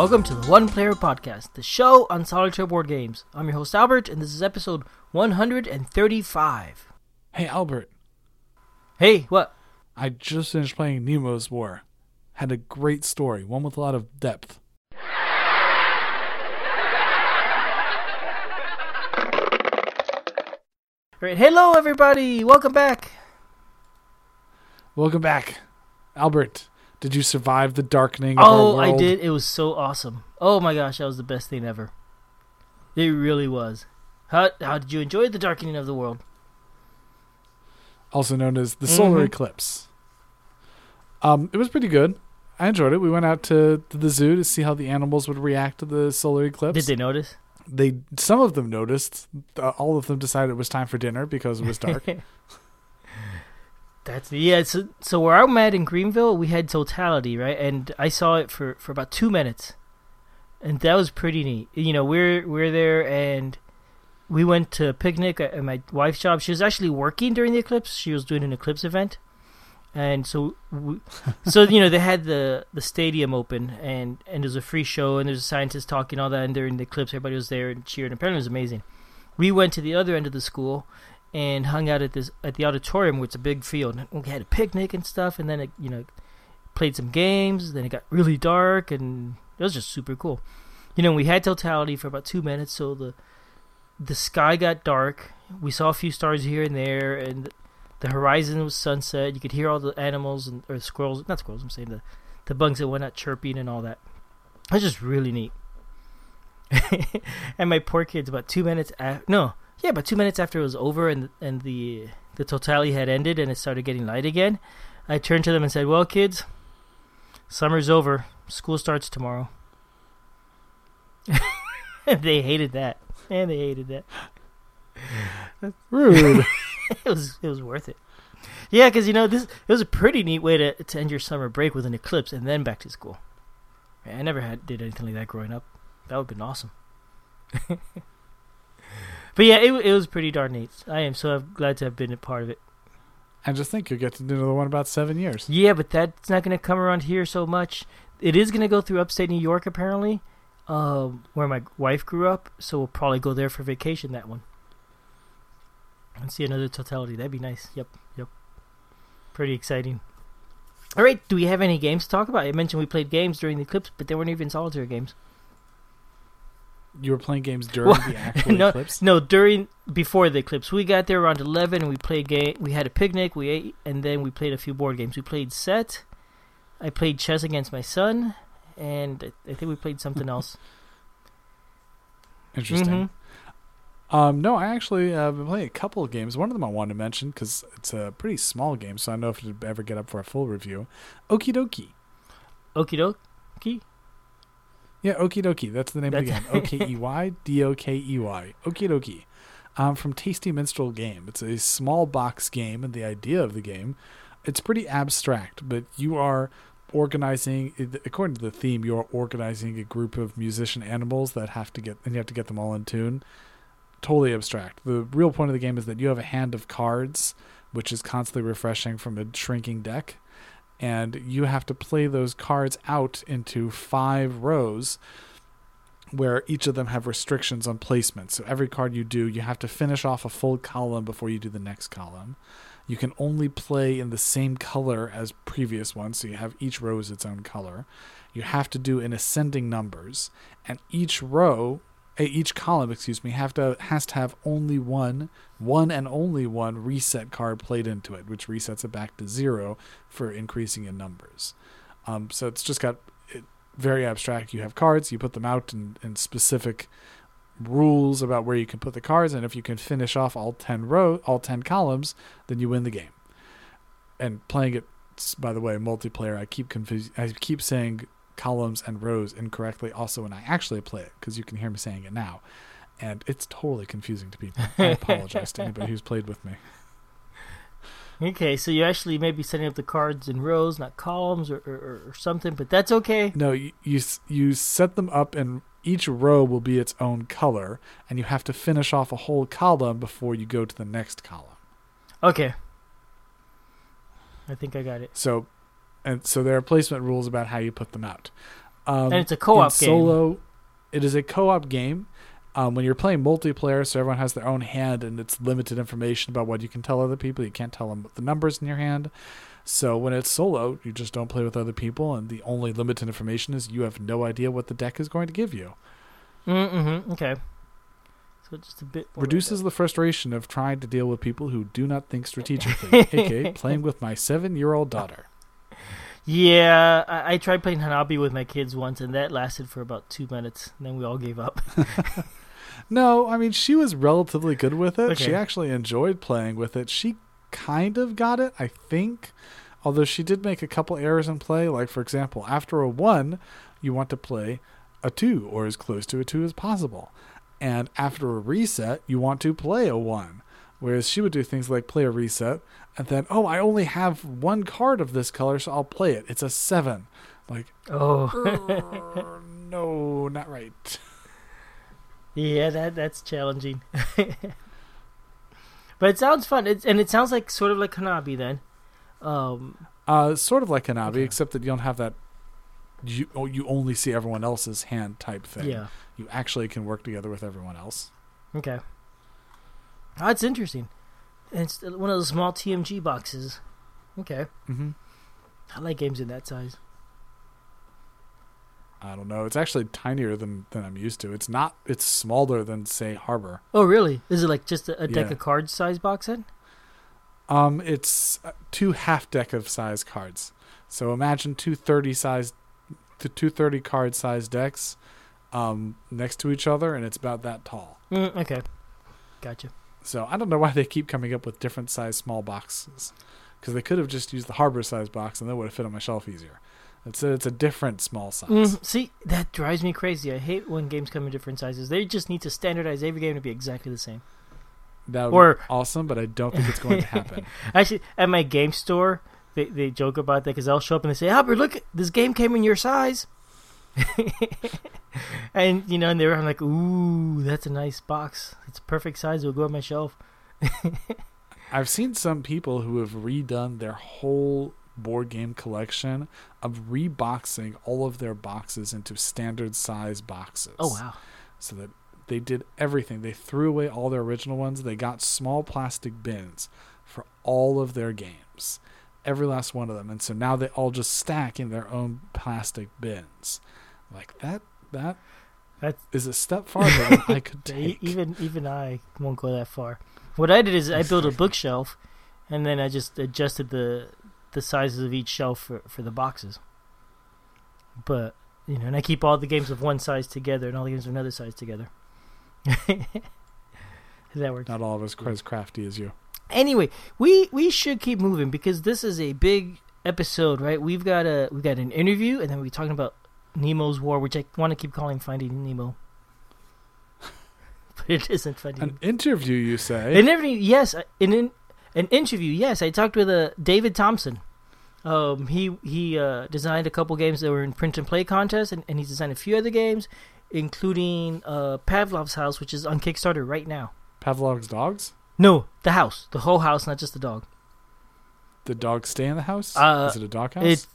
Welcome to the One Player Podcast, the show on solitaire board games. I'm your host Albert, and this is episode 135. Hey Albert, Hey, what? I just finished playing Nemo's War. Had a great story, one with a lot of depth. All right, hello everybody. Welcome back. Welcome back. Albert, did you survive the darkening of Oh, I did. It was so awesome. Oh my gosh, that was the best thing ever. It really was. How how did you enjoy the darkening of the world? Also known as the solar Mhm. eclipse. Um, it was pretty good. I enjoyed it. We went out to, to the zoo to see how the animals would react to the solar eclipse. Did they notice? They some of them noticed. Uh, all of them decided it was time for dinner because it was dark. That's yeah. So so where I'm at in Greenville, we had totality right, and I saw it for for about two minutes, and that was pretty neat. You know, we're we're there and we went to a picnic at my wife's job. She was actually working during the eclipse. She was doing an eclipse event, and so we, so you know they had the the stadium open and and there's a free show and there's a scientist talking all that and during the eclipse everybody was there and cheering. Apparently it was amazing. We went to the other end of the school and hung out at this at the auditorium which is a big field. And we had a picnic and stuff, and then it, you know played some games. Then it got really dark, and it was just super cool. You know, we had totality for about two minutes, so the the sky got dark. We saw a few stars here and there, and the horizon was sunset. You could hear all the animals and or squirrels, not squirrels. I'm saying the the bugs that went out chirping and all that. It was just really neat. and my poor kids, about two minutes after, no, yeah, about two minutes after it was over and and the the totality had ended and it started getting light again, I turned to them and said, "Well, kids, summer's over. School starts tomorrow." they hated that, and they hated that. Rude. it was it was worth it. Yeah, because you know this it was a pretty neat way to to end your summer break with an eclipse and then back to school. I never had did anything like that growing up. That would have been awesome. but yeah, it it was pretty darn neat. I am so glad to have been a part of it. I just think you'll get to do another one about seven years. Yeah, but that's not going to come around here so much. It is going to go through upstate New York apparently, um, where my wife grew up. So we'll probably go there for vacation. That one. And see another totality. That'd be nice. Yep, yep. Pretty exciting. All right, do we have any games to talk about? I mentioned we played games during the clips, but they weren't even solitaire games. You were playing games during Well, the actual no, eclipse. no, during before the eclipse, we got there around eleven, and we played game. We had a picnic, we ate, and then we played a few board games. We played set. I played chess against my son, and I think we played something else. Interesting. Mhm. Um, no, I actually uh, been playing a couple of games. One of them I wanted to mention because it's a pretty small game, so I don't know if it'd ever get up for a full review. Okie dokie. Okie dokie. Yeah, Okey dokey. That's the name of the game. That's- O K E Y D O K E Y. Okey dokey. Um, from Tasty Minstrel Game. It's a small box game, and the idea of the game, it's pretty abstract, but you are organizing according to the theme you're organizing a group of musician animals that have to get and you have to get them all in tune totally abstract the real point of the game is that you have a hand of cards which is constantly refreshing from a shrinking deck and you have to play those cards out into five rows where each of them have restrictions on placement. So every card you do, you have to finish off a full column before you do the next column. You can only play in the same color as previous ones, so you have each row is its own color. You have to do in ascending numbers, and each row, each column, excuse me, have to has to have only one, one and only one reset card played into it, which resets it back to zero for increasing in numbers. Um, so it's just got it, very abstract. You have cards, you put them out in, in specific rules about where you can put the cards, and if you can finish off all ten row, all ten columns, then you win the game. And playing it, by the way, multiplayer, I keep confusing. I keep saying columns and rows incorrectly. Also, when I actually play it, because you can hear me saying it now, and it's totally confusing to people. I apologize to anybody who's played with me. Okay, so you actually maybe setting up the cards in rows, not columns, or, or, or something, but that's okay. No, you, you you set them up, and each row will be its own color, and you have to finish off a whole column before you go to the next column. Okay. I think I got it. So, and so there are placement rules about how you put them out. Um, And it's a co-op in Solo, it is a co-op game. Um, when you're playing multiplayer, so everyone has their own hand, and it's limited information about what you can tell other people. You can't tell them the numbers in your hand. So when it's solo, you just don't play with other people, and the only limited information is you have no idea what the deck is going to give you. Mm-hmm. Okay. So just a bit more Reduces the frustration of trying to deal with people who do not think strategically, aka playing with my seven-year-old daughter. Yeah, I, I tried playing Hanabi with my kids once, and that lasted for about two minutes. And then we all gave up. No, I mean she was relatively good with it. She actually enjoyed playing with it. She kind of got it, I think. Although she did make a couple errors in play, like for example, after a one, you want to play a two or as close to a two as possible. And after a reset, you want to play a one. Whereas she would do things like play a reset and then, oh, I only have one card of this color, so I'll play it. It's a seven. Like, oh, "Er, no, not right. yeah, that that's challenging. but it sounds fun, it's, and it sounds like sort of like Hanabi then. Um, Uh, sort of like Hanabi Okay. except that you don't have that. You oh, you only see everyone else's hand type thing. yeah. You actually can work together with everyone else. Okay. That's interesting. And It's one of those small TMG boxes. Okay. hmm I like games in that size. I don't know. It's actually tinier than than I'm used to. It's not. It's smaller than say Harbor. Oh, really? Is it like just a, a deck Yeah. of cards size box then? Um, it's uh, two half deck of size cards. So imagine two thirty size, the two thirty card size decks, um, next to each other, and it's about that tall. Mm, okay. Gotcha. So I don't know why they keep coming up with different size small boxes, because they could have just used the Harbor size box and that would have fit on my shelf easier. It's a, it's a different small size. Mm, see, that drives me crazy. I hate when games come in different sizes. They just need to standardize every game to be exactly the same. That would Or- be awesome, but I don't think it's going to happen. Actually, at my game store, they, they joke about that because I'll show up and they say, Albert, look, this game came in your size. and, you know, and they're I'm like, ooh, that's a nice box. It's a perfect size. It'll go on my shelf. I've seen some people who have redone their whole board game collection of reboxing all of their boxes into standard size boxes. Oh, wow. So that they did everything. They threw away all their original ones. They got small plastic bins for all of their games. Every last one of them. And so now they all just stack in their own plastic bins. Like that that That's- a step farther than I could take. even even I won't go that far. What I did is I built a bookshelf, and then I just adjusted the the sizes of each shelf for, for the boxes. But you know, and I keep all the games of one size together and all the games of another size together. that works. Not all of us quite as crafty as you. Anyway, we we should keep moving because this is a big episode, right? We've got a we've got an interview, and then we're talking about Nemo's War, which I want to keep calling Finding Nemo, but it isn't Finding. An interview, you say? An interview, yes. uh, In an, an interview, yes. I talked with uh, David Thompson. Um, he he uh, designed a couple games that were in print and play contests, and, and he's designed a few other games, including uh, Pavlov's House, which is on Kickstarter right now. Pavlov's dogs? No, the house, the whole house, not just the dog. The dogs stay in the house? Uh, Is it a dog house? It,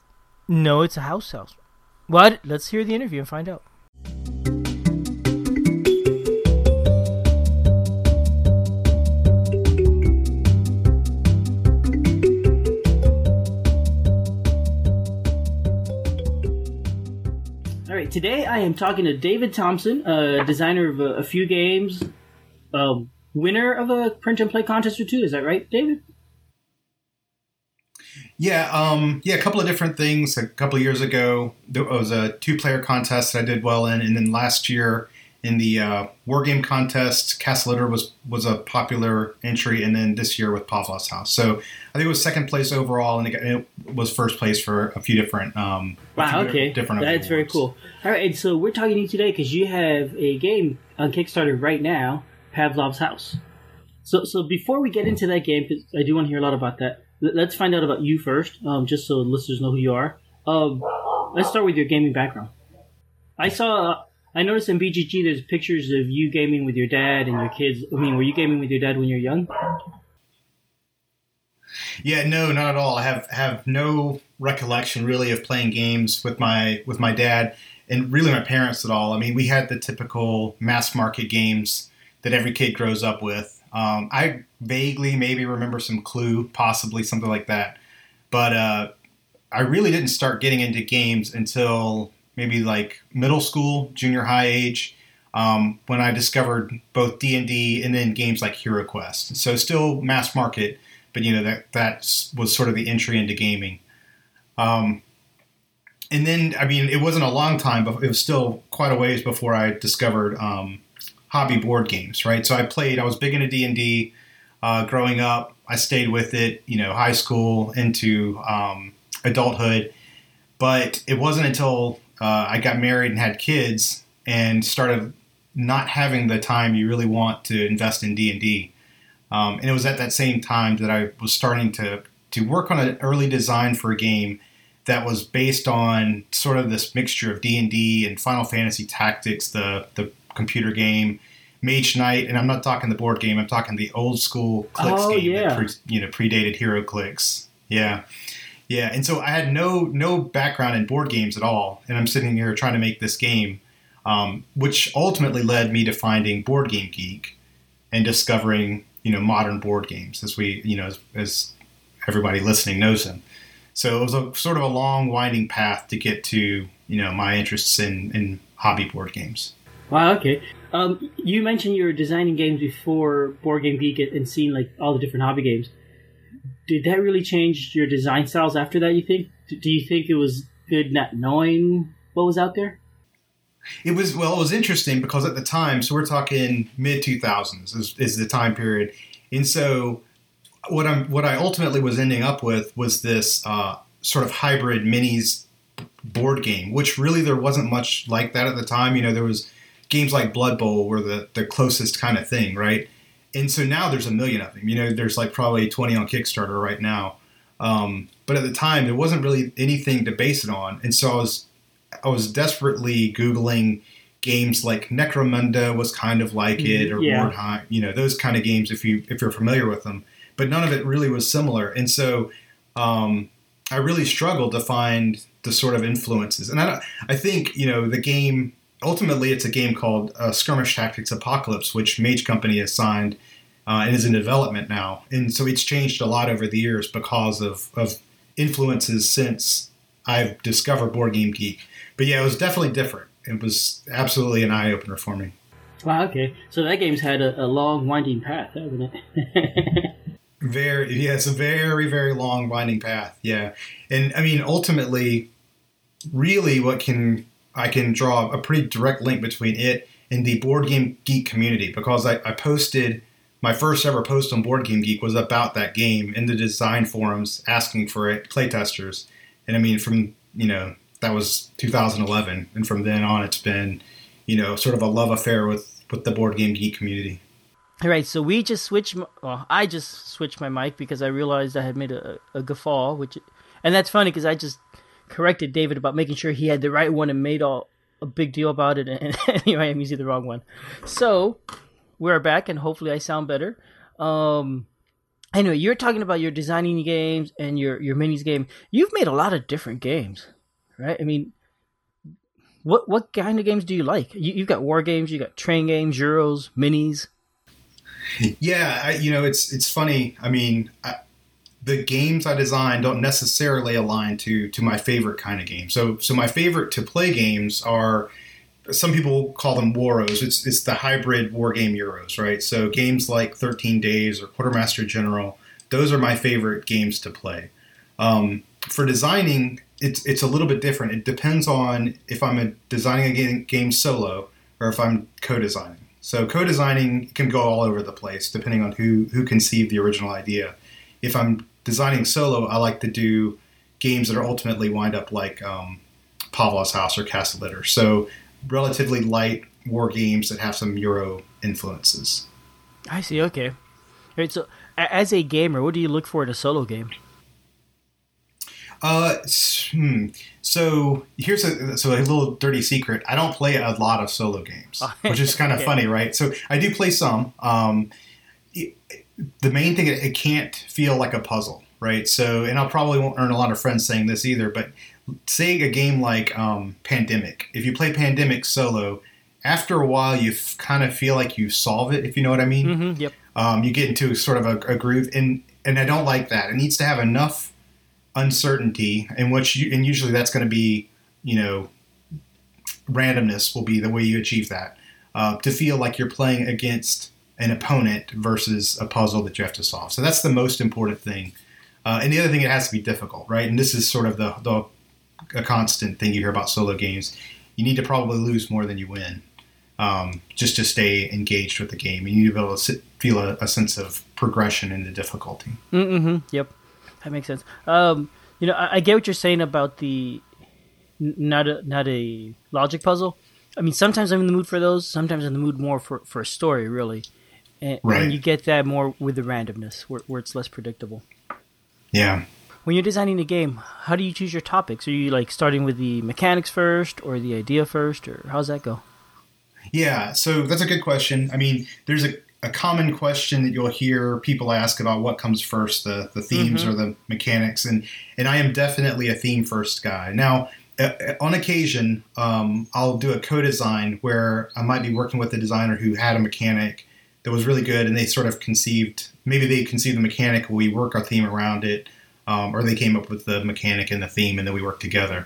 no, it's a house house. What? Let's hear the interview and find out. All right, today I am talking to David Thompson, a designer of a, a few games, um, winner of a print and play contest or two. Is that right, David? Yeah, um, yeah, a couple of different things. A couple of years ago, there was a two-player contest that I did well in, and then last year in the uh, war game contest, Castle Itter was was a popular entry, and then this year with Pavlov's House. So I think it was second place overall, and it, got, it was first place for a few different. Um, Wow, few okay. different. That's very cool. All right, and so we're talking to you today because you have a game on Kickstarter right now, Pavlov's House. So, so before we get into that game, because I do want to hear a lot about that, let- let's find out about you first, um, just so listeners know who you are. Um, let's start with your gaming background. I saw, I noticed in BGG there's pictures of you gaming with your dad and your kids. I mean, were you gaming with your dad when you were young? Yeah, no, not at all. I have have no recollection really of playing games with my with my dad. and really my parents at all. I mean, we had the typical mass market games that every kid grows up with. Um, I vaguely maybe remember some Clue, possibly something like that, but uh, I really didn't start getting into games until maybe like middle school, junior high age, um, when I discovered both D and D and then games like Hero Quest. So still mass market, but you know that that was sort of the entry into gaming. Um, and then I mean, it wasn't a long time, but it was still quite a ways before I discovered um, hobby board games. Right, so I played. I was big into D and D uh, growing up. I stayed with it, you know, high school into um, adulthood. But it wasn't until uh, I got married and had kids and started not having the time you really want to invest in D and D. Um, and it was at that same time that I was starting to to work on an early design for a game that was based on sort of this mixture of D and D and Final Fantasy Tactics, the the computer game, Mage Knight, and I'm not talking the board game. I'm talking the old school Clix Oh, game yeah. that pre, you know predated HeroClix. Yeah, yeah. And so I had no no background in board games at all, and I'm sitting here trying to make this game, um, which ultimately led me to finding Board Game Geek and discovering you know modern board games as we you know as, as everybody listening knows them. So it was a sort of a long winding path to get to you know my interests in, in hobby board games. Wow. Okay. Um, you mentioned you were designing games before Board Game Geek and seeing like all the different hobby games. Did that really change your design styles after that? You think? Do you think it was good not knowing what was out there? It was well, it was interesting because at the time, so we're talking mid two thousands is, is the time period, and so what I'm what I ultimately was ending up with was this uh, sort of hybrid minis board game, which really there wasn't much like that at the time. You know, there was games like Blood Bowl were the the closest kind of thing, right? And so now there's a million of them. You know, there's like probably 20 on Kickstarter right now. Um, but at the time, there wasn't really anything to base it on, and so I was I was desperately googling games like Necromunda was kind of like it, or Yeah. Mordheim, you know, those kind of games if you if you're familiar with them. But none of it really was similar, and so um, I really struggled to find the sort of influences. And I don't, I think you know the game ultimately it's a game called uh, Skirmish Tactics Apocalypse, which Mage Company has signed uh, and is in development now. And so it's changed a lot over the years because of, of influences since I've discovered Board Game Geek. But yeah, it was definitely different. It was absolutely an eye opener for me. Wow. Okay. So that game's had a, a long winding path, hasn't it? Very, yeah, it's a very, very long winding path. Yeah, and I mean, ultimately, really, what can I can draw a pretty direct link between it and the Board Game Geek community because I, I posted my first ever post on Board Game Geek was about that game in the design forums, asking for it, playtesters, and I mean, from you know that was 2011, and from then on, it's been you know sort of a love affair with with the Board Game Geek community. All right, so we just switched. Well, I just switched my mic because I realized I had made a, a guffaw, which, and that's funny because I just corrected David about making sure he had the right one and made all a big deal about it, and anyway, I'm using the wrong one. So we're back, and hopefully I sound better. Um, anyway, you're talking about your designing games and your your minis game. You've made a lot of different games, right? I mean. What what kind of games do you like? You, you've got war games, you got train games, Euros, minis. Yeah, I, you know, it's it's funny. I mean, I, the games I design don't necessarily align to to my favorite kind of game. So so my favorite to play games are some people call them waros. It's it's the hybrid war game euros, right? So games like 13 Days or Quartermaster General, those are my favorite games to play. Um, for designing, it's it's a little bit different. It depends on if I'm a, designing a game, game solo or if I'm co-designing. So co-designing can go all over the place depending on who who conceived the original idea. If I'm designing solo, I like to do games that are ultimately wind up like um, Pavlov's House or Castle Itter. So relatively light war games that have some Euro influences. I see. Okay. All right. So, as a gamer, what do you look for in a solo game? Uh, hmm. So here's a so a little dirty secret. I don't play a lot of solo games, which is kind of Okay. funny, right? So I do play some. Um, it- the main thing it, can't feel like a puzzle, right? So and I probably won't earn a lot of friends saying this either, but say a game like um, Pandemic. If you play Pandemic solo, after a while you f- kind of feel like you solve it. If you know what I mean. Mm-hmm. Yep. Um, you get into sort of a, a groove, and and I don't like that. It needs to have enough uncertainty, and which you, and usually that's going to be you know randomness will be the way you achieve that uh, to feel like you're playing against an opponent versus a puzzle that you have to solve. So that's the most important thing. Uh, and the other thing, it has to be difficult, right? And this is sort of the, the a constant thing you hear about solo games. You need to probably lose more than you win, um, just to stay engaged with the game. And you need to be able to sit, feel a, a, sense of progression in the difficulty. Mm-hmm. Yep, that makes sense. Um, you know, I, I, get what you're saying about the not a not a logic puzzle. I mean, sometimes I'm in the mood for those. Sometimes I'm in the mood more for, for a story, really. And, right. and you get that more with the randomness, where, where it's less predictable. Yeah. When you're designing a game, how do you choose your topics? Are you like starting with the mechanics first, or the idea first, or how's that go? Yeah, so that's a good question. I mean, there's a, a common question that you'll hear people ask about what comes first, the, the themes mm-hmm. or the mechanics, and and I am definitely a theme first guy. Now, on occasion, um, I'll do a co-design where I might be working with a designer who had a mechanic that was really good, and they sort of conceived maybe they conceived the mechanic, we work our theme around it, um, or they came up with the mechanic and the theme, and then we work together.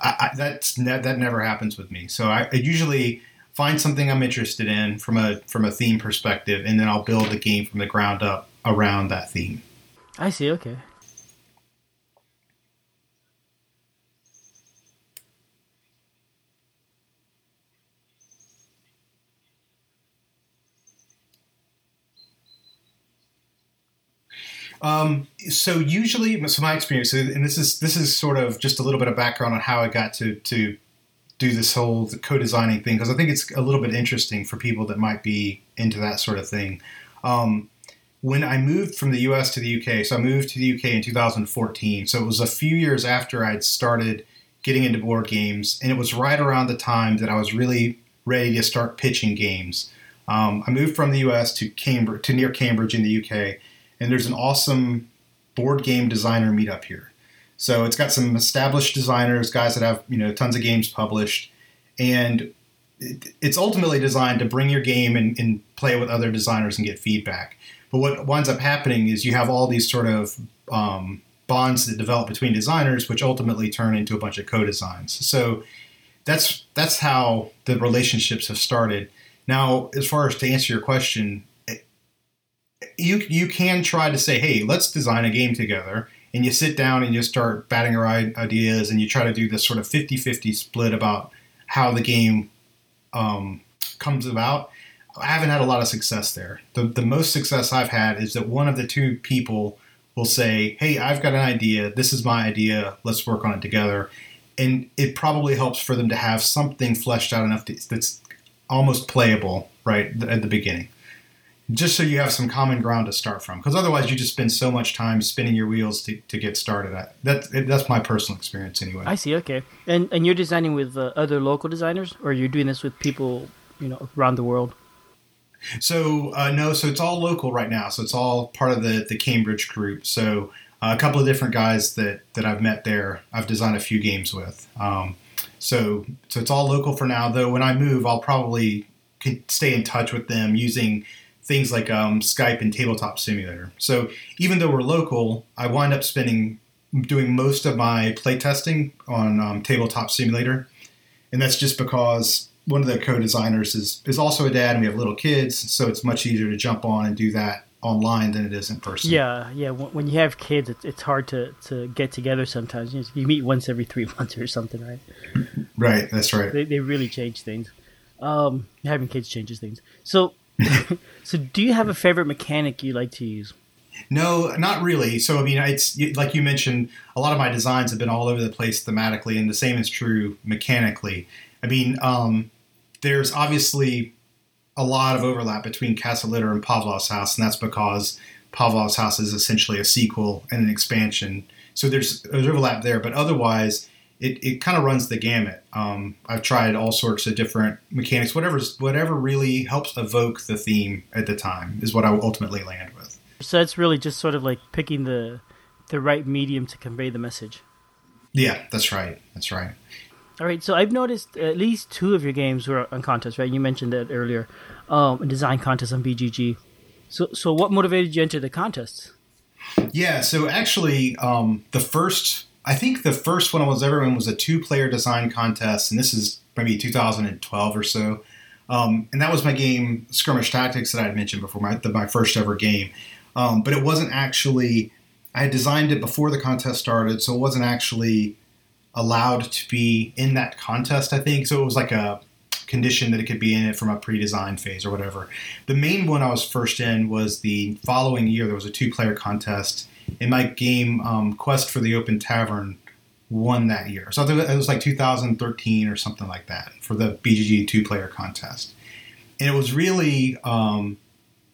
I, I, that's ne- that never happens with me. So I, I, usually find something I'm interested in from a from a theme perspective, and then I'll build the game from the ground up around that theme. I see. Okay. Um, so usually, so my experience, and this is this is sort of just a little bit of background on how I got to to do this whole co-designing thing because I think it's a little bit interesting for people that might be into that sort of thing. Um, when I moved from the U.S. to the UK, so I moved to the UK in 2014. So it was a few years after I'd started getting into board games, and it was right around the time that I was really ready to start pitching games. Um, I moved from the U.S. to Cambridge, to near Cambridge in the UK, and there's an awesome board game designer meetup here. So it's got some established designers, guys that have you know tons of games published, and it's ultimately designed to bring your game and, and play with other designers and get feedback. But what winds up happening is you have all these sort of um, bonds that develop between designers, which ultimately turn into a bunch of co-designs. So that's that's how the relationships have started. Now, as far as to answer your question, you you can try to say, hey, let's design a game together. And you sit down and you start batting around ideas and you try to do this sort of 50 50 split about how the game um, comes about. I haven't had a lot of success there. The, the most success I've had is that one of the two people will say, Hey, I've got an idea. This is my idea. Let's work on it together. And it probably helps for them to have something fleshed out enough to, that's almost playable right at the beginning just so you have some common ground to start from because otherwise you just spend so much time spinning your wheels to, to get started. At that that's my personal experience anyway. I see okay. And and you're designing with uh, other local designers or you're doing this with people you know around the world? So uh, no so it's all local right now. So it's all part of the the cambridge group. So uh, a couple of different guys that that i've met there i've designed a few games with. Um, so so it's all local for now though. When i move i'll probably stay in touch with them using things like um, Skype and Tabletop Simulator. So even though we're local, I wind up spending doing most of my playtesting on um, Tabletop Simulator, and that's just because one of the co-designers is is also a dad, and we have little kids, so it's much easier to jump on and do that online than it is in person. Yeah, yeah. When you have kids, it's, it's hard to, to get together sometimes. You, you meet once every three months or something, right? Right, that's right. They, they really change things. Um, having kids changes things. So so, do you have a favorite mechanic you like to use? No, not really. So, I mean, it's like you mentioned, a lot of my designs have been all over the place thematically, and the same is true mechanically. I mean, um, there's obviously a lot of overlap between Castle Itter and Pavlov's House, and that's because Pavlov's House is essentially a sequel and an expansion. So there's, there's overlap there, but otherwise, it, it kind of runs the gamut. Um, I've tried all sorts of different mechanics. Whatever whatever really helps evoke the theme at the time is what I will ultimately land with. So it's really just sort of like picking the the right medium to convey the message. Yeah, that's right. That's right. All right, so I've noticed at least two of your games were on contests, right? You mentioned that earlier, um, a design contest on BGG. So, so what motivated you to enter the contests? Yeah, so actually, um, the first, I think the first one I was ever in was a two-player design contest, and this is maybe 2012 or so. Um, and that was my game Skirmish Tactics that I had mentioned before, my, the, my first ever game. Um, but it wasn't actually, I had designed it before the contest started, so it wasn't actually allowed to be in that contest, I think. So it was like a condition that it could be in it from a pre-design phase or whatever. The main one I was first in was the following year. There was a two-player contest, and my game um, Quest for the Open Tavern won that year. So it was like 2013 or something like that for the BGG two-player contest, and it was really um,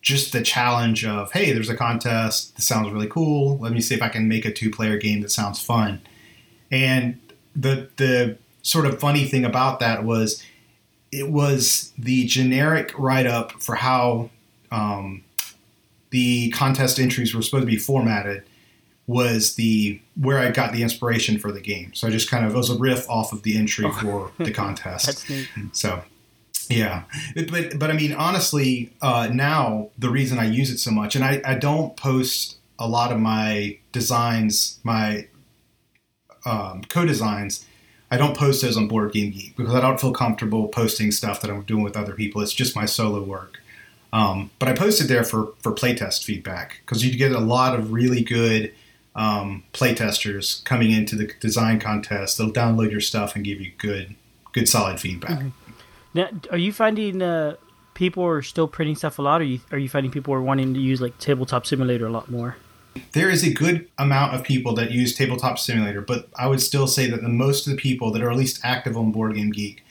just the challenge of hey, there's a contest. This sounds really cool. Let me see if I can make a two-player game that sounds fun. And the the sort of funny thing about that was it was the generic write up for how um, the contest entries were supposed to be formatted was the where I got the inspiration for the game. So I just kind of it was a riff off of the entry for the contest. So yeah, but but I mean honestly, uh, now the reason I use it so much, and I, I don't post a lot of my designs, my um, co-designs I don't post those on Board Game Geek because I don't feel comfortable posting stuff that I'm doing with other people. It's just my solo work. Um, but I posted there for for playtest feedback because you get a lot of really good um, playtesters coming into the design contest. They'll download your stuff and give you good good solid feedback. Mm-hmm. Now, are you finding uh, people are still printing stuff a lot, or are you, are you finding people are wanting to use like Tabletop Simulator a lot more? There is a good amount of people that use Tabletop Simulator, but I would still say that the most of the people that are at least active on Board Game Geek,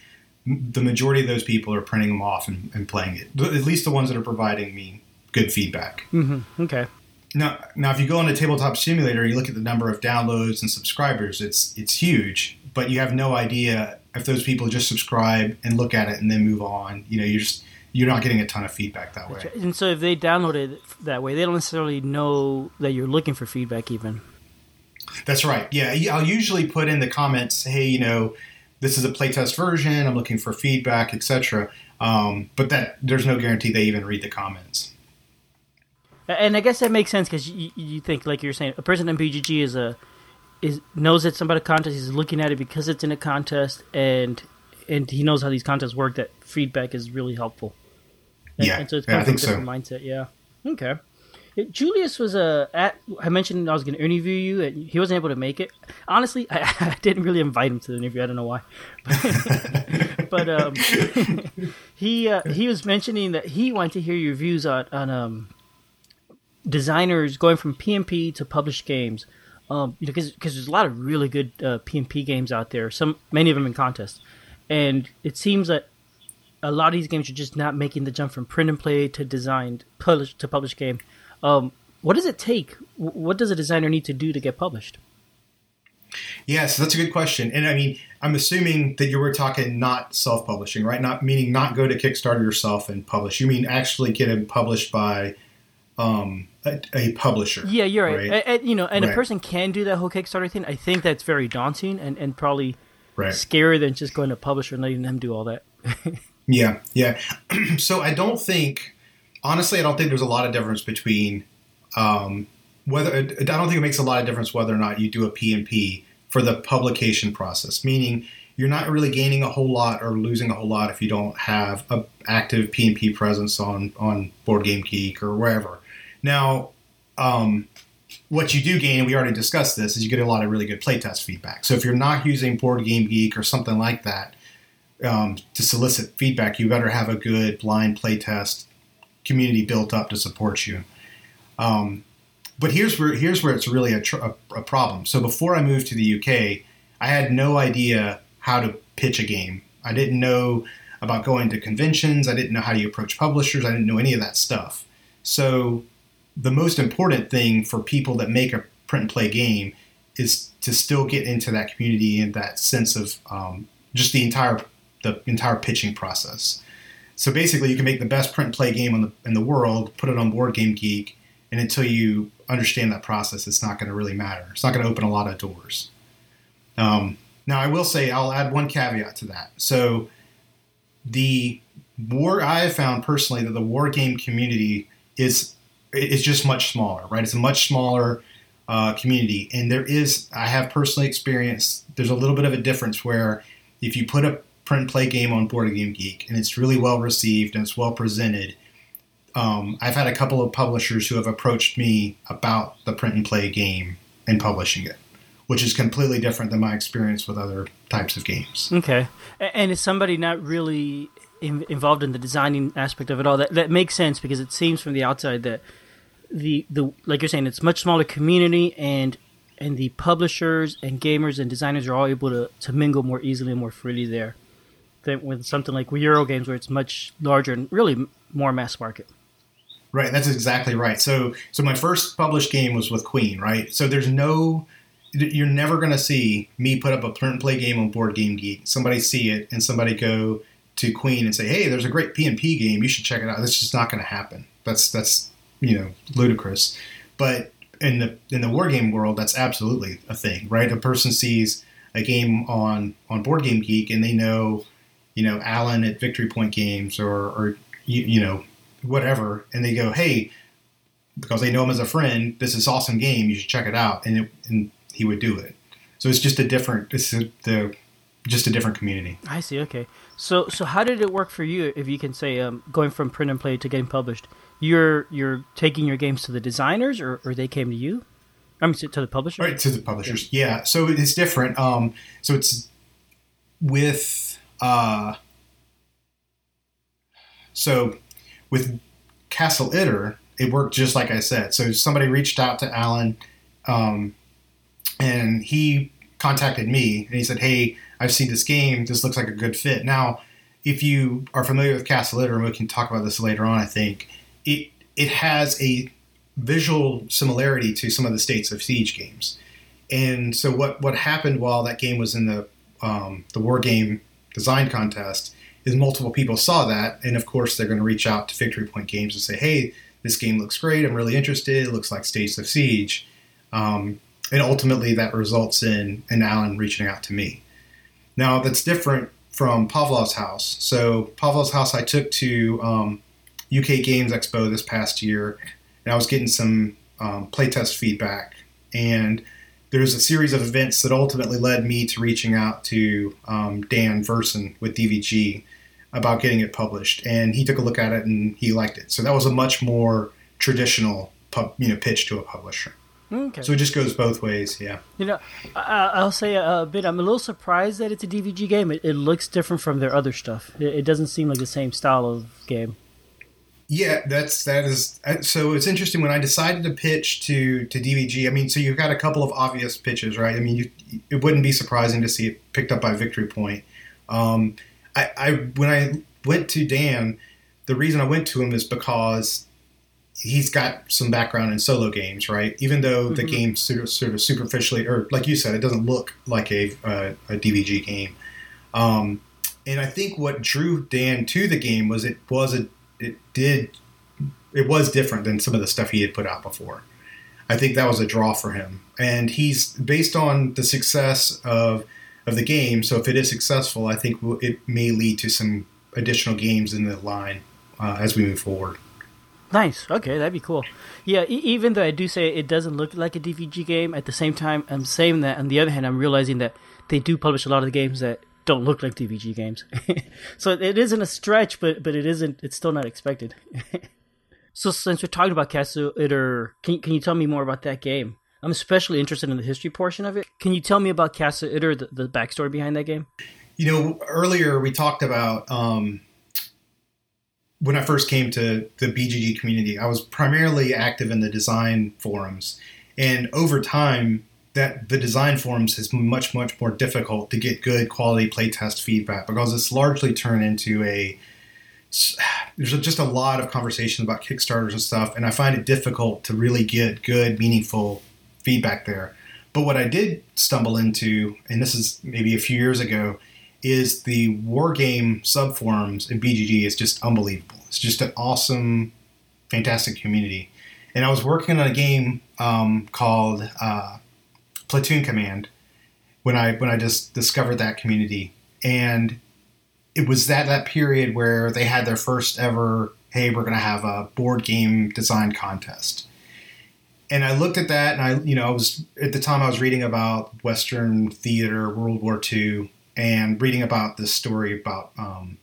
the majority of those people are printing them off and, and playing it. At least the ones that are providing me good feedback. Mm-hmm. Okay. Now, now, if you go on a Tabletop Simulator, you look at the number of downloads and subscribers. It's it's huge, but you have no idea if those people just subscribe and look at it and then move on. You know, you're just you're not getting a ton of feedback that way. And so if they download it that way, they don't necessarily know that you're looking for feedback even. That's right. Yeah, I'll usually put in the comments, hey, you know, this is a playtest version. I'm looking for feedback, etc. Um, but that there's no guarantee they even read the comments. And I guess that makes sense because you, you, think, like you're saying, a person in BGG is a is knows it's about a contest. He's looking at it because it's in a contest, and and he knows how these contests work. That feedback is really helpful. And, yeah, and so it's kind yeah, of a different so. mindset. Yeah. Okay. Julius was a uh, at. I mentioned I was going to interview you, and he wasn't able to make it. Honestly, I, I didn't really invite him to the interview. I don't know why, but um, he uh, he was mentioning that he wanted to hear your views on on um, designers going from PnP to published games. Um, you know, because there's a lot of really good uh, PnP games out there. Some many of them in contests, and it seems that a lot of these games are just not making the jump from print and play to designed publish to published game. Um, what does it take? What does a designer need to do to get published? Yes, that's a good question. And I mean, I'm assuming that you were talking not self-publishing, right? Not meaning not go to Kickstarter yourself and publish. You mean actually get it published by um, a, a, publisher. Yeah, you're right. right? And, you know, and right. a person can do that whole Kickstarter thing. I think that's very daunting and, and probably right. scarier than just going to a publisher and letting them do all that. Yeah, yeah. so I don't think, honestly, I don't think there's a lot of difference between um, whether. I don't think it makes a lot of difference whether or not you do a PnP for the publication process. Meaning, you're not really gaining a whole lot or losing a whole lot if you don't have a active PnP presence on on Board Game Geek or wherever. Now, um, what you do gain, we already discussed this, is you get a lot of really good playtest feedback. So if you're not using Board Game Geek or something like that um, to solicit feedback, you better have a good blind playtest community built up to support you. Um, but here's where here's where it's really a, tr- a, problem. So before I moved to the UK, I had no idea how to pitch a game. I didn't know about going to conventions. I didn't know how to approach publishers. I didn't know any of that stuff. So the most important thing for people that make a print and play game is to still get into that community and that sense of um, just the entire the entire pitching process. So basically, you can make the best print and play game in the, in the world, put it on Board Game Geek, and until you understand that process, it's not going to really matter. It's not going to open a lot of doors. Um, now, I will say I'll add one caveat to that. So, the war I have found personally that the war game community is is just much smaller, right? It's a much smaller uh, community, and there is I have personally experienced there's a little bit of a difference where if you put a print play game on Board Game Geek and it's really well received and it's well presented. Um, I've had a couple of publishers who have approached me about the print and play game and publishing it, which is completely different than my experience with other types of games. Okay, and is somebody not really in, involved in the designing aspect of it all? That that makes sense because it seems from the outside that the the like you're saying it's much smaller community and and the publishers and gamers and designers are all able to, to mingle more easily and more freely there than with something like Euro games where it's much larger and really more mass market. Right, that's exactly right. So, so my first published game was with Queen, right? So there's no, you're never going to see me put up a print and play game on Board Game Geek. Somebody see it and somebody go to Queen and say, "Hey, there's a great P and P game. You should check it out." That's just not going to happen. That's that's you know ludicrous. But in the in the war game world, that's absolutely a thing, right? A person sees a game on on Board Game Geek and they know, you know, Alan at Victory Point Games or or you, you know whatever, and they go, hey, because they know him as a friend, this is awesome game. You should check it out, and it, and he would do it. So it's just a different. It's a, the just a different community. I see. Okay. So so how did it work for you? If you can say, um, going from print and play to getting published, you're you're taking your games to the designers, or, or they came to you. I mean, to the publisher. Right to the publishers. Yeah. yeah. So it's different. Um. So it's with uh. So with Castle Itter, it worked just like I said. So somebody reached out to Alan, um, and he contacted me, and he said, "Hey, I've seen this game. This looks like a good fit." Now, if you are familiar with Castle Itter, and we can talk about this later on, I think it it has a visual similarity to some of the States of Siege games. And so what what happened while that game was in the um, the war game design contest is multiple people saw that, and of course they're going to reach out to Victory Point Games and say, "Hey, this game looks great. I'm really interested. It looks like States of Siege," um, and ultimately that results in in Alan reaching out to me. Now that's different from Pavlov's House. So Pavlov's House I took to um, UK Games Expo this past year, and I was getting some um, playtest feedback and there's a series of events that ultimately led me to reaching out to um, Dan Verssen with DVG about getting it published, and he took a look at it and he liked it. So that was a much more traditional, pub, you know, pitch to a publisher. Okay. So it just goes both ways, yeah. You know, I, will say a, bit. I'm a little surprised that it's a DVG game. It, it looks different from their other stuff. It, it doesn't seem like the same style of game. Yeah, that's that is so. It's interesting when I decided to pitch to to DVG. I mean, so you've got a couple of obvious pitches, right? I mean, you, it wouldn't be surprising to see it picked up by Victory Point. Um, I, I when I went to Dan, the reason I went to him is because he's got some background in solo games, right? Even though mm-hmm. the game sort of, sort of superficially, or like you said, it doesn't look like a a, a DVG game. Um, and I think what drew Dan to the game was it was a did it was different than some of the stuff he had put out before. I think that was a draw for him, and he's based on the success of of the game. So if it is successful, I think it may lead to some additional games in the line uh, as we move forward. Nice. Okay, that'd be cool. Yeah, e- even though I do say it doesn't look like a DVG game, at the same time, I'm saying that. On the other hand, I'm realizing that they do publish a lot of the games that don't look like DVG games. so it isn't a stretch, but but it isn't. It's still not expected. so since we're talking about Castle Itter, can can you tell me more about that game? I'm especially interested in the history portion of it. Can you tell me about Castle Itter, the, the backstory behind that game? You know, earlier we talked about um, when I first came to the BGG community. I was primarily active in the design forums, and over time, that the design forums is much much more difficult to get good quality playtest feedback because it's largely turned into a there's just a lot of conversation about kickstarters and stuff and i find it difficult to really get good meaningful feedback there. But what i did stumble into and this is maybe a few years ago is the war game subforums in bgg is just unbelievable. It's just an awesome fantastic community. And i was working on a game um, called uh, Platoon Command, when I when I just discovered that community, and it was that that period where they had their first ever. Hey, we're going to have a board game design contest and I looked at that, and I, you know, I was at the time I was reading about Western theater, World War II, and reading about this story about um,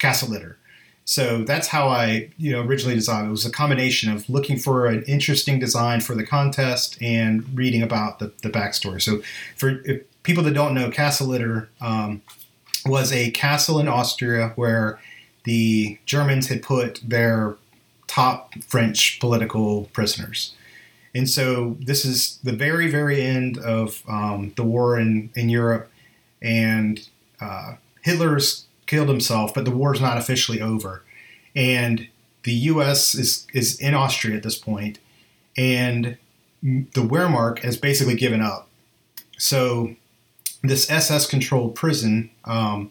Castle Itter. So that's how I, you know, originally designed. It was a combination of looking for an interesting design for the contest and reading about the, the backstory. So for people that don't know, Castle Itter um, was a castle in Austria where the Germans had put their top French political prisoners. And so this is the very, very end of um, the war in, in Europe, and uh, Hitler's killed himself, but the war's not officially over. And the U.S. is is in Austria at this point, and the Wehrmacht has basically given up. So this SS-controlled prison. Um,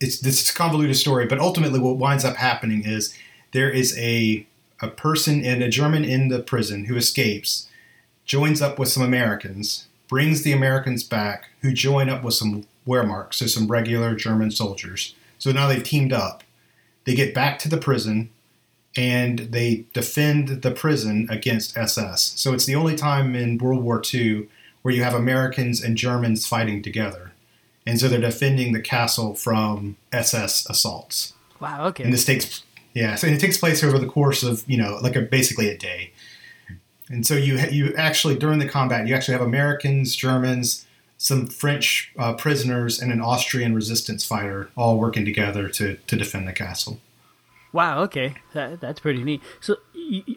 it's this is a convoluted story, but ultimately, what winds up happening is there is a a person and a German in the prison who escapes, joins up with some Americans, brings the Americans back, who join up with some Wehrmacht, so some regular German soldiers. So now they've teamed up. They get back to the prison and they defend the prison against SS. So it's the only time in World War II where you have Americans and Germans fighting together. And so they're defending the castle from SS assaults. Wow, okay. And this takes yeah, so it takes place over the course of you know like a basically a day, and so you you actually during the combat you actually have Americans, Germans, some French uh, prisoners, and an Austrian resistance fighter all working together to to defend the castle. Wow. Okay, that, that's pretty neat. So,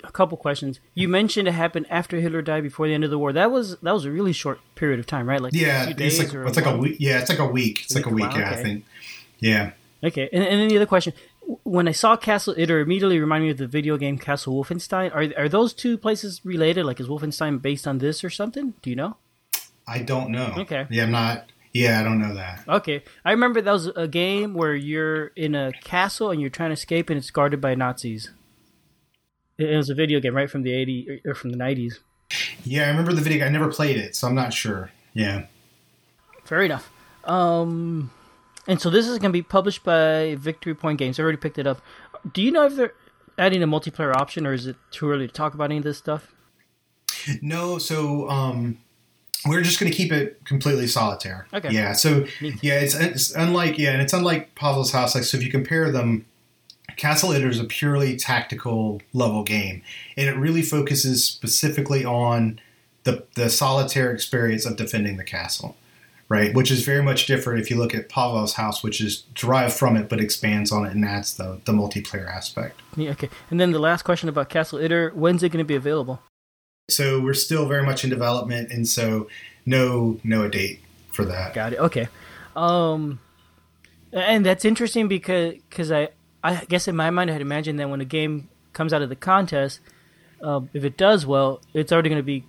a couple questions. You mentioned it happened after Hitler died, before the end of the war. That was that was a really short period of time, right? Like yeah, it's like it's like a week. Yeah, it's like a week. It's like a week. Wow, yeah, okay. I think. Yeah. Okay, and, and then the other question: when I saw Castle, it immediately reminded me of the video game Castle Wolfenstein. Are are those two places related? Like, is Wolfenstein based on this or something? Do you know? I don't know. Okay. Yeah, I'm not. Yeah, I don't know that. Okay, I remember that was a game where you're in a castle and you're trying to escape, and it's guarded by Nazis. It was a video game, right from the '80s or from the '90s. Yeah, I remember the video. I never played it, so I'm not sure. Yeah. Fair enough. Um, and so this is going to be published by Victory Point Games. I already picked it up. Do you know if they're adding a multiplayer option, or is it too early to talk about any of this stuff? No, so um, we're just going to keep it completely solitaire. Okay. Yeah. So yeah, it's, it's unlike yeah, and it's unlike Pavlov's House. Like so, if you compare them, Castle Itter is a purely tactical level game, and it really focuses specifically on the the solitaire experience of defending the castle right? Which is very much different if you look at Pavlov's house, which is derived from it but expands on it and adds the, the multiplayer aspect. Yeah, okay. And then the last question about Castle Itter when's it going to be available? So we're still very much in development, and so no no a date for that. Got it. Okay. Um, and that's interesting because cause I I guess in my mind I had imagined that when a game comes out of the contest, uh, if it does well, it's already going to be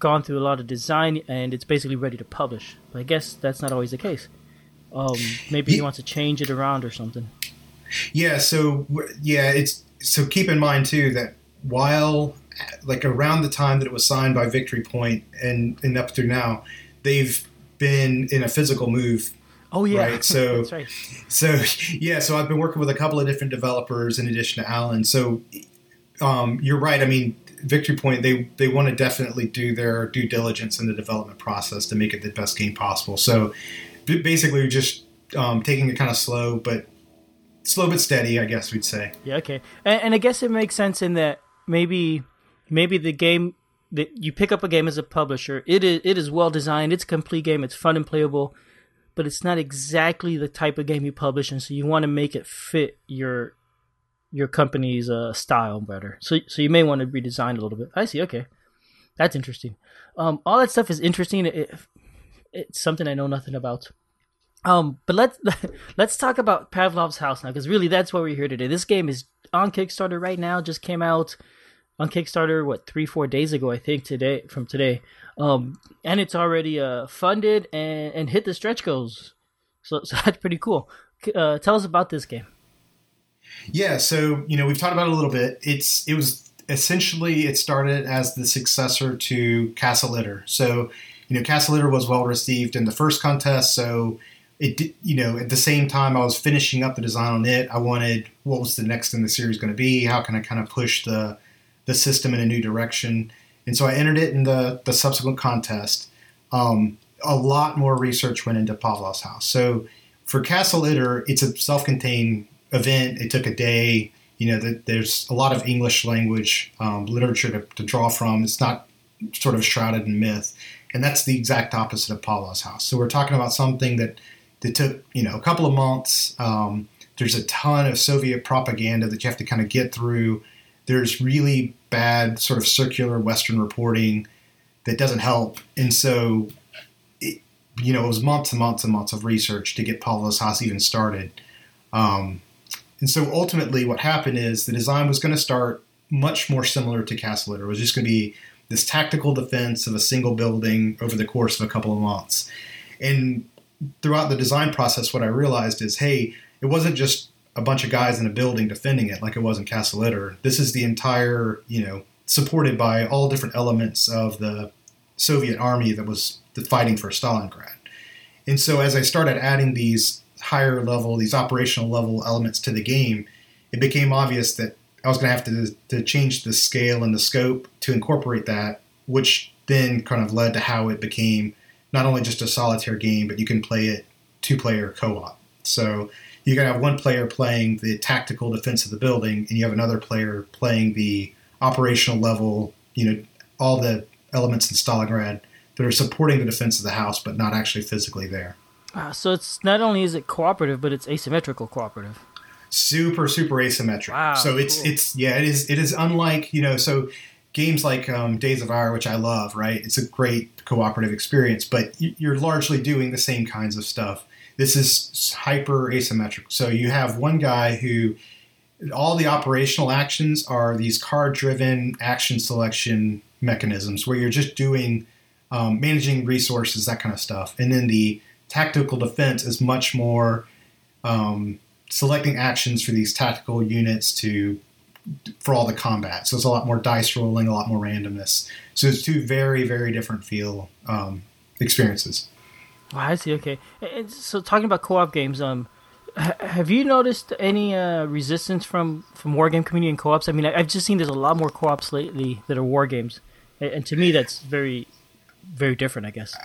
gone through a lot of design and it's basically ready to publish. But I guess that's not always the case. Um, maybe he wants to change it around or something. Yeah. So yeah, it's so keep in mind too that while like around the time that it was signed by Victory Point and and up through now, they've been in a physical move. Oh yeah, right. So right. so yeah, so I've been working with a couple of different developers in addition to Alan. So um, you're right. I mean, Victory Point, they they want to definitely do their due diligence in the development process to make it the best game possible. So basically, we're just um, taking it kind of slow, but slow but steady, I guess we'd say. Yeah. Okay. And, and I guess it makes sense in that maybe maybe the game that you pick up a game as a publisher, it is it is well designed. It's a complete game. It's fun and playable, but it's not exactly the type of game you publish, and so you want to make it fit your your company's uh, style better. So so you may want to redesign a little bit. I see. Okay, that's interesting. Um, all that stuff is interesting. It, it's something I know nothing about. Um, but let's let's talk about Pavlov's House now, because really that's why we're here today. This game is on Kickstarter right now. Just came out on Kickstarter what three four days ago, I think today from today. Um, and it's already uh funded and and hit the stretch goals. So so that's pretty cool. Uh, tell us about this game. Yeah, so you know we've talked about it a little bit. It's it was essentially it started as the successor to Castle Itter. So you know, Castle Itter was well received in the first contest, so it you know at the same time I was finishing up the design on it. I wanted what was the next in the series going to be? How can I kind of push the the system in a new direction? And so I entered it in the the subsequent contest. Um, a lot more research went into Pavlov's house. So for Castle Itter, it's a self-contained event. It took a day. You know, the, there's a lot of English language um, literature to, to, draw from. It's not sort of shrouded in myth, and that's the exact opposite of Pavlov's house. So we're talking about something that that took you know a couple of months. Um, there's a ton of Soviet propaganda that you have to kind of get through. There's really bad sort of circular Western reporting that doesn't help, and so it, you know it was months and months and months of research to get Pavlov's house even started. Um, and so ultimately, what happened is the design was going to start much more similar to Castle. It was just going to be this tactical defense of a single building over the course of a couple of months. And throughout the design process, what I realized is, hey, it wasn't just a bunch of guys in a building defending it like it was in Castle Itter. This is the entire, you know, supported by all different elements of the Soviet army that was fighting for Stalingrad. And so as I started adding these higher level, these operational level elements to the game, it became obvious that I was going to have to, to change the scale and the scope to incorporate that, which then kind of led to how it became not only just a solitaire game, but you can play it two player co op. So you can have one player playing the tactical defense of the building, and you have another player playing the operational level, you know, all the elements in Stalingrad that are supporting the defense of the house, but not actually physically there. Uh, so it's not only is it cooperative, but it's asymmetrical cooperative. Super, super asymmetric. Wow, so it's cool. it's yeah, it is it is unlike you know so games like um, Days of Ire, which I love, right? It's a great cooperative experience, but you're largely doing the same kinds of stuff. This is hyper asymmetric. So you have one guy who all the operational actions are these card driven action selection mechanisms where you're just doing um, managing resources, that kind of stuff. And then the tactical defense is much more um, selecting actions for these tactical units to for all the combat. So it's a lot more dice rolling, a lot more randomness. So it's two very, very different feel um, experiences. Oh, I see. Okay. And so talking about co-op games, um, have you noticed any uh, resistance from from war game community and co-ops? I mean, I've just seen there's a lot more co-ops lately that are war games, and to me, that's very, very different. I guess.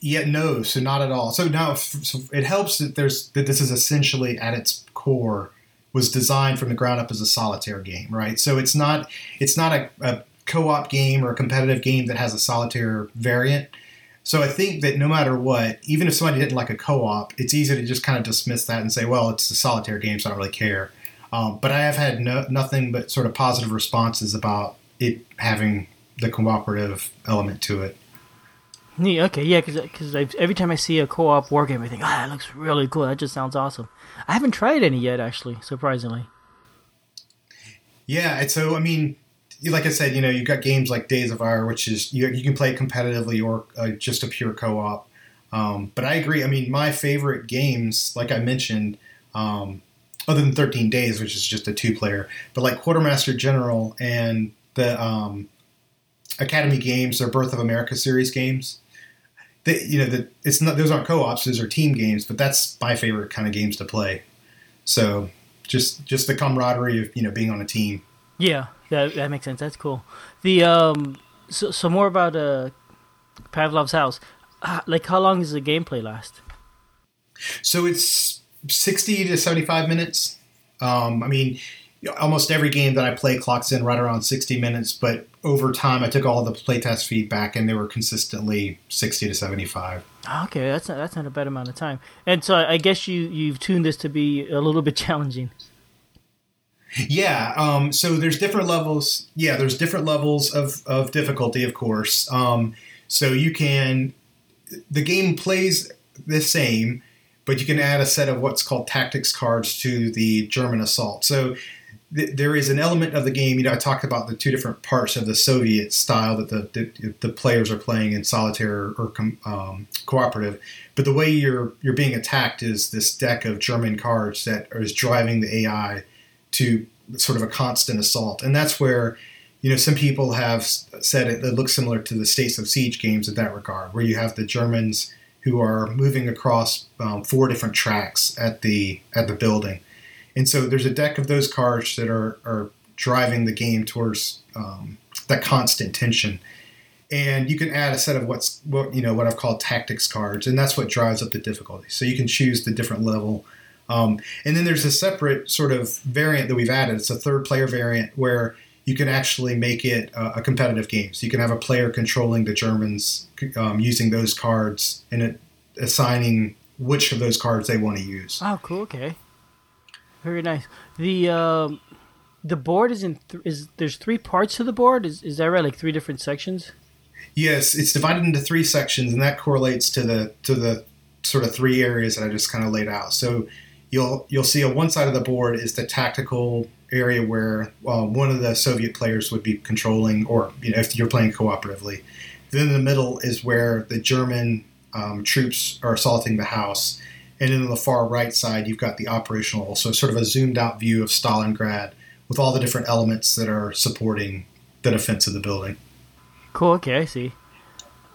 Yeah, no, so not at all. So now so it helps that there's that this is essentially at its core was designed from the ground up as a solitaire game, right? So it's not it's not a, a co-op game or a competitive game that has a solitaire variant. So I think that no matter what, even if somebody didn't like a co-op, it's easy to just kind of dismiss that and say, well, it's a solitaire game, so I don't really care. Um, but I have had no, nothing but sort of positive responses about it having the cooperative element to it. Neat. Okay. Yeah. Because every time I see a co-op war game, I think, ah, oh, that looks really cool. That just sounds awesome. I haven't tried any yet, actually. Surprisingly. Yeah. And so, I mean, like I said, you know, you've got games like Days of Ire, which is you, you can play competitively or uh, just a pure co-op. Um, but I agree. I mean, my favorite games, like I mentioned, um, other than 13 Days, which is just a two-player, but like Quartermaster General and the um, Academy Games, their Birth of America series games they, you know, that it's not those aren't co-ops; those are team games. But that's my favorite kind of games to play. So just just the camaraderie of you know being on a team. Yeah, that that makes sense. That's cool. The um, so so more about uh, Pavlov's house. Uh, like, how long does the gameplay last? So it's sixty to seventy-five minutes. Um, I mean, almost every game that I play clocks in right around 60 minutes, but over time I took all the playtest feedback and they were consistently 60 to 75. Okay, that's not, that's not a bad amount of time. And so I guess you you've tuned this to be a little bit challenging. Yeah, um, so there's different levels. Yeah, there's different levels of, of difficulty, of course. Um, so you can, the game plays the same, but you can add a set of what's called tactics cards to the German assault. So there is an element of the game. You know, I talked about the two different parts of the Soviet style that the the, the players are playing in solitaire or um, cooperative. But the way you're you're being attacked is this deck of German cards that is driving the AI to sort of a constant assault, and that's where you know, some people have said it, it looks similar to the States of Siege games in that regard, where you have the Germans who are moving across um, four different tracks at the at the building, and so there's a deck of those cards that are are driving the game towards um, that constant tension. And you can add a set of what's what you know what I've called tactics cards, and that's what drives up the difficulty. So you can choose the different level. Um, and then there's a separate sort of variant that we've added. It's a third player variant where you can actually make it a, a competitive game. So you can have a player controlling the Germans um, using those cards and it, assigning which of those cards they want to use. Oh, cool. Okay, very nice. The um, the board is in th- is there's three parts to the board. Is is that right? Like three different sections. Yes, it's divided into three sections, and that correlates to the to the sort of three areas that I just kind of laid out. So you'll you'll see on one side of the board is the tactical area where uh, one of the Soviet players would be controlling, or you know, if you're playing cooperatively. Then in the middle is where the German um, troops are assaulting the house, and then on the far right side you've got the operational, so sort of a zoomed out view of Stalingrad with all the different elements that are supporting the defense of the building. Cool. Okay, I see.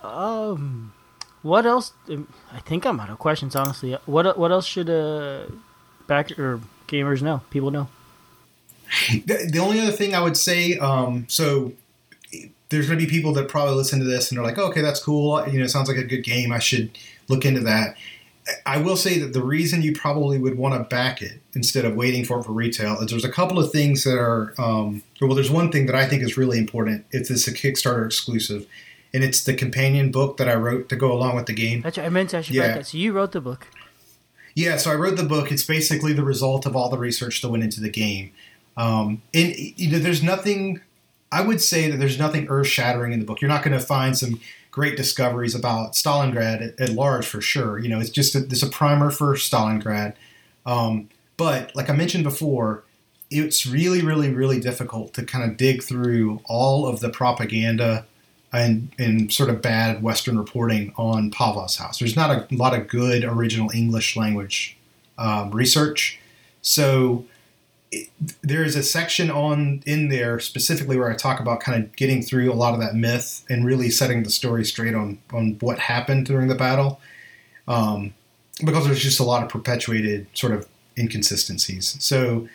Um, what else? um, I think I'm out of questions. Honestly, what what else should uh back or gamers know? People know. The, the only other thing I would say, um, so there's going to be people that probably listen to this and they're like, oh, okay, that's cool. You know, it sounds like a good game. I should look into that. I will say that the reason you probably would want to back it instead of waiting for it for retail is there's a couple of things that are, um, well, there's one thing that I think is really important. It's, it's a Kickstarter exclusive, and it's the companion book that I wrote to go along with the game. That's right. I meant to actually Yeah. that. So you wrote the book. Yeah, so I wrote the book. It's basically the result of all the research that went into the game. Um, and you know, there's nothing. I would say that there's nothing earth-shattering in the book. You're not going to find some great discoveries about Stalingrad at, at large, for sure. You know, it's just a, it's a primer for Stalingrad. Um, but like I mentioned before, it's really, really, really difficult to kind of dig through all of the propaganda and, sort of bad Western reporting on Pavlov's house. There's not a lot of good original English language um, research. So it, there is a section on in there specifically where I talk about kind of getting through a lot of that myth and really setting the story straight on on what happened during the battle, um, because there's just a lot of perpetuated sort of inconsistencies. So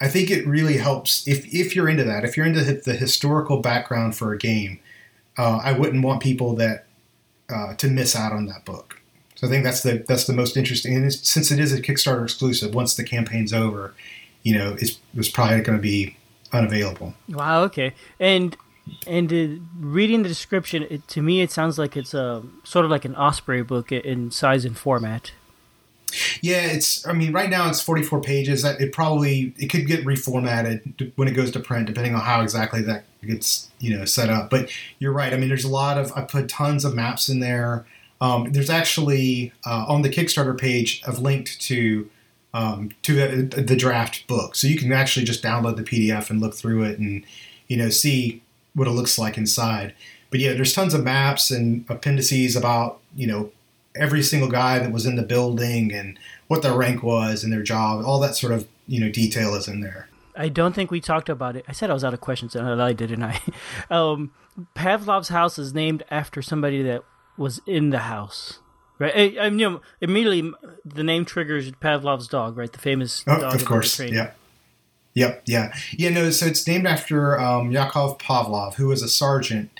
I think it really helps if if you're into that, if you're into the historical background for a game, uh, I wouldn't want people that uh, to miss out on that book. So I think that's the that's the most interesting. And since it is a Kickstarter exclusive, once the campaign's over, you know, it's, it's probably going to be unavailable. Wow. Okay. And and uh, reading the description, it, to me, it sounds like it's a sort of like an Osprey book in size and format. Yeah, it's. I mean, right now it's 44 pages. That- It probably it could get reformatted when it goes to print, depending on how exactly that gets you know set up. But you're right. I mean, there's a lot of. I put tons of maps in there. Um, there's actually uh, on the Kickstarter page. I've linked to um, to the, the draft book, so you can actually just download the PDF and look through it and you know see what it looks like inside. But yeah, there's tons of maps and appendices about you know every single guy that was in the building and what their rank was and their job. All that sort of you know detail is in there. I don't think we talked about it. I said I was out of questions, and I didn't I? um, Pavlov's house is named after somebody that was in the house, right? I, I, you know, immediately the name triggers Pavlov's dog, right? The famous Oh, dog of course, yeah. Yep, yeah, yeah. No, so it's named after um, Yakov Pavlov, who was a sergeant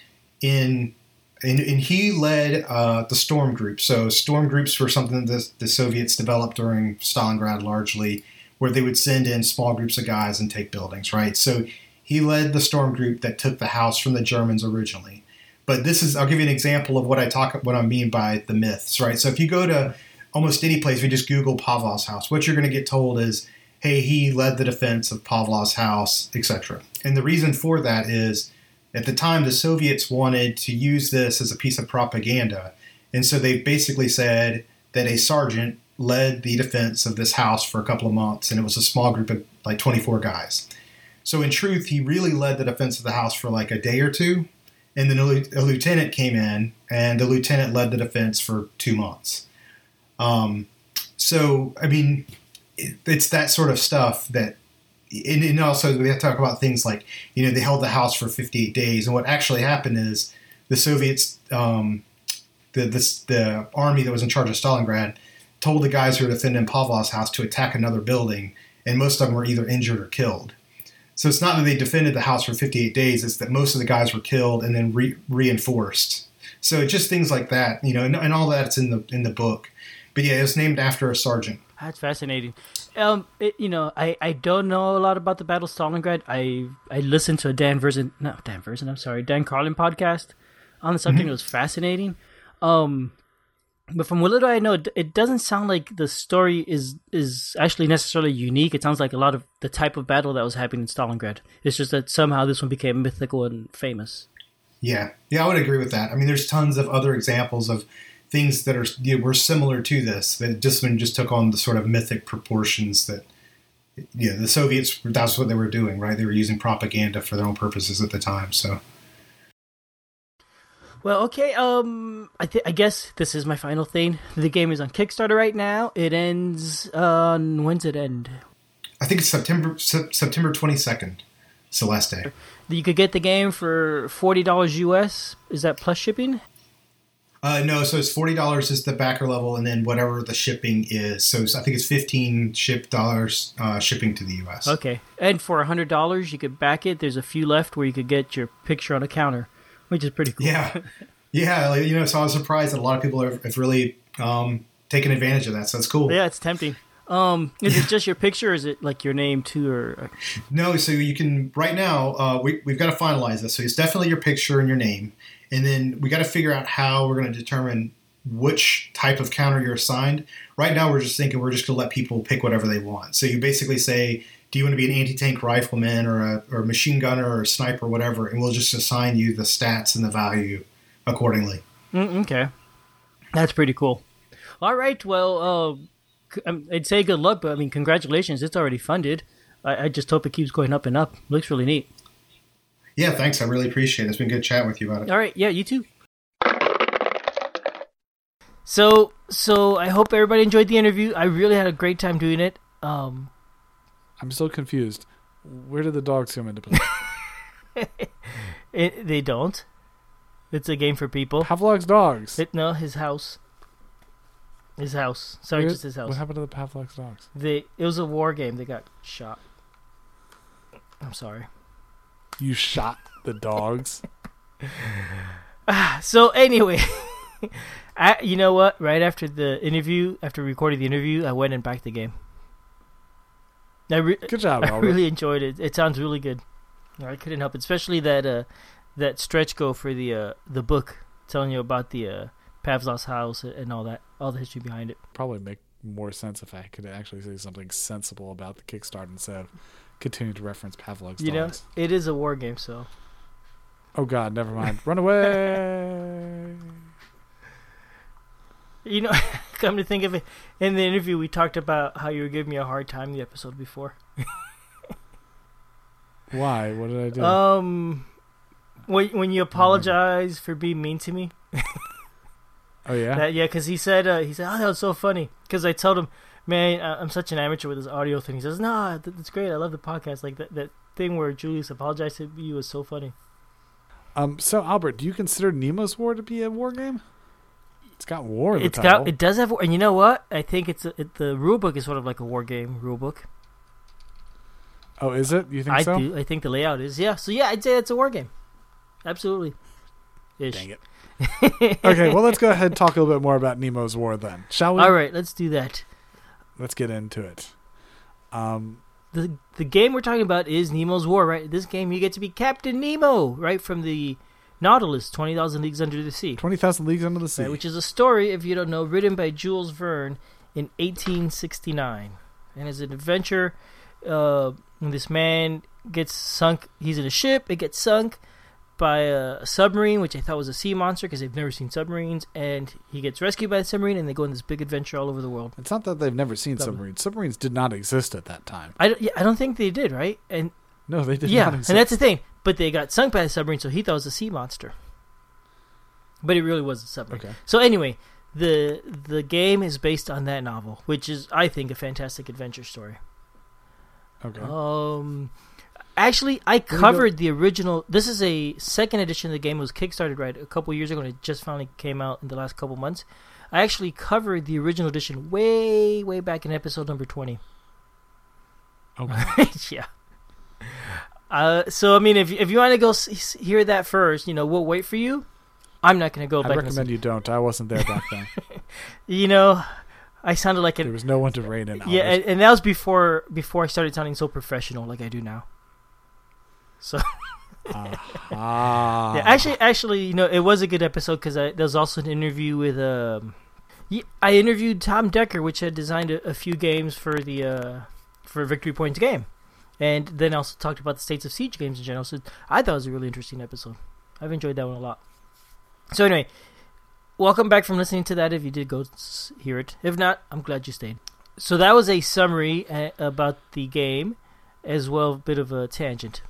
in, and, and he led uh, the storm group. So storm groups were something that the Soviets developed during Stalingrad, largely, where they would send in small groups of guys and take buildings. Right. So he led the storm group that took the house from the Germans originally. But this is, I'll give you an example of what I talk, what I mean by the myths. Right. So if you go to almost any place, if you just Google Pavlov's house, what you're going to get told is hey, he led the defense of Pavlov's house, etc. And the reason for that is at the time the Soviets wanted to use this as a piece of propaganda. And so they basically said that a sergeant led the defense of this house for a couple of months, and it was a small group of like 24 guys. So in truth, he really led the defense of the house for like a day or two, and then a, lieutenant came in, and the lieutenant led the defense for two months. Um, so I mean, it, it's that sort of stuff that and, and also we have to talk about things like you know they held the house for 58 days, and what actually happened is the Soviets, um, the the army that was in charge of Stalingrad, told the guys who were defending Pavlov's house to attack another building, and most of them were either injured or killed. So it's not that they defended the house for 58 days; it's that most of the guys were killed and then re- reinforced. So just things like that, you know, and, and all that's in the in the book. But yeah, it's named after a sergeant. That's fascinating. Um, it, you know, I, I don't know a lot about the Battle of Stalingrad. I I listened to a Dan Verssen, no Dan Verssen, I'm sorry, Dan Carlin podcast on the subject. It was fascinating. Um, but from what little I know, it, it doesn't sound like the story is is actually necessarily unique. It sounds like a lot of the type of battle that was happening in Stalingrad. It's just that somehow this one became mythical and famous. Yeah, yeah, I would agree with that. I mean, there's tons of other examples of things that are you know, were similar to this, just when just took on the sort of mythic proportions that you know the Soviets. That's what they were doing, right? They were using propaganda for their own purposes at the time. So Well, okay. Um, I th- I guess this is my final thing. The game is on Kickstarter right now. It ends on when's it end? I think it's September Sep- September 22nd, Celeste. You could get the game for forty dollars US. Is that plus shipping? Uh, no, so it's forty dollars is the backer level, and then whatever the shipping is. So it's, I think it's fifteen ship dollars uh, shipping to the U.S. Okay. And for hundred dollars, you could back it. There's a few left where you could get your picture on a counter, which is pretty cool. Yeah, yeah. Like, you know, so I was surprised that a lot of people have, have really um, taken advantage of that. So that's cool. Yeah, it's tempting. Um, is it just your picture, or is it like your name too, or No, so you can right now. Uh, we we've got to finalize this. So it's definitely your picture and your name, and then we got to figure out how we're going to determine which type of counter you're assigned. Right now, we're just thinking we're just going to let people pick whatever they want. So you basically say, do you want to be an anti-tank rifleman or a, or machine gunner or a sniper, or whatever, and we'll just assign you the stats and the value accordingly. Mm, okay, that's pretty cool. All right, well, uh, um, I'd say good luck, but I mean, congratulations, it's already funded. I, I just hope it keeps going up and up. Looks really neat. Yeah, thanks. I really appreciate it. It's been good chatting with you about it. All right, yeah, you too. So, so I hope everybody enjoyed the interview. I really had a great time doing it. Um, I'm still confused. Where did the dogs come into play? it, they don't. It's a game for people. Pavlov's dogs. It, no, his house. His house. Sorry, Where- just his house. What happened to the Pavlov's dogs? They it was a war game. They got shot. I'm sorry. You shot the dogs. So anyway, I, you know what? Right after the interview, after recording the interview, I went and backed the game. I, re- Good job, I really enjoyed it. It sounds really good. I couldn't help it, especially that uh, that stretch go for the uh, the book telling you about the uh, Pavlov's house and all that, all the history behind it. Probably make more sense if I could actually say something sensible about the Kickstarter instead of continuing to reference Pavlov's You know, it is a war game, so Oh God, never mind. Run away. you know. come to think of it, in the interview we talked about how you were giving me a hard time the episode before. Why? What did I do? Um, when when you apologize for being mean to me, oh yeah. that, yeah, because he said uh, he said, "Oh, that was so funny." Because I told him, "Man, I'm such an amateur with this audio thing." He says, "No, th- that's great. I love the podcast. Like that that thing where Julius apologized to you was so funny." Um. So Albert, do you consider Nemo's War to be a war game? It's got war It's title. got it does have, War. and you know what? I think it's a, it, the rule book is sort of like a war game rule book. oh, is it? You think I so? do. I think the layout is yeah. So yeah, I'd say it's a war game. Absolutely. Ish. Dang it. okay, well, let's go ahead and talk a little bit more about Nemo's War then, shall we? All right, let's do that. Let's get into it. Um, the the game we're talking about is Nemo's War, right? This game you get to be Captain Nemo, right from the Nautilus, Twenty Thousand Leagues Under the Sea, Twenty Thousand Leagues Under the Sea. right, which is a story, if you don't know, written by Jules Verne in 1869, and is an adventure. Uh, this man gets sunk. He's in a ship. It gets sunk by a submarine, which I thought was a sea monster because they've never seen submarines, and he gets rescued by the submarine, and they go on this big adventure all over the world. it's not that they've never seen submarines. Submarines did not exist at that time. I don't, yeah, I don't think they did, right? And No, they did yeah, not and that's the thing. But they got sunk by the submarine, so he thought it was a sea monster. But it really was a submarine. Okay. So anyway, the the game is based on that novel, which is I think a fantastic adventure story. Okay. Um, actually, I covered the original. This is a second edition of the game. It was kickstarted right a couple years ago, and it just finally came out in the last couple months. I actually covered the original edition way, way back in episode number twenty. okay. yeah. Uh, so I mean, if if you want to go s- hear that first, you know, we'll wait for you. I'm not gonna go I back. recommend you don't. I wasn't there back then. You know, I sounded like there was no one to rein in. yeah, and, and that was before before I started sounding so professional like I do now. So Ah. yeah, actually, actually, you know, it was a good episode because there was also an interview with um, I interviewed Tom Decker, which had designed a, a few games for the uh for Victory Points game, and then also talked about the states of siege games in general. So I thought it was a really interesting episode. I've enjoyed that one a lot. So anyway, welcome back from listening to that. If you did go hear it, if not, I'm glad you stayed. So that was a summary uh, about the game, as well a bit of a tangent.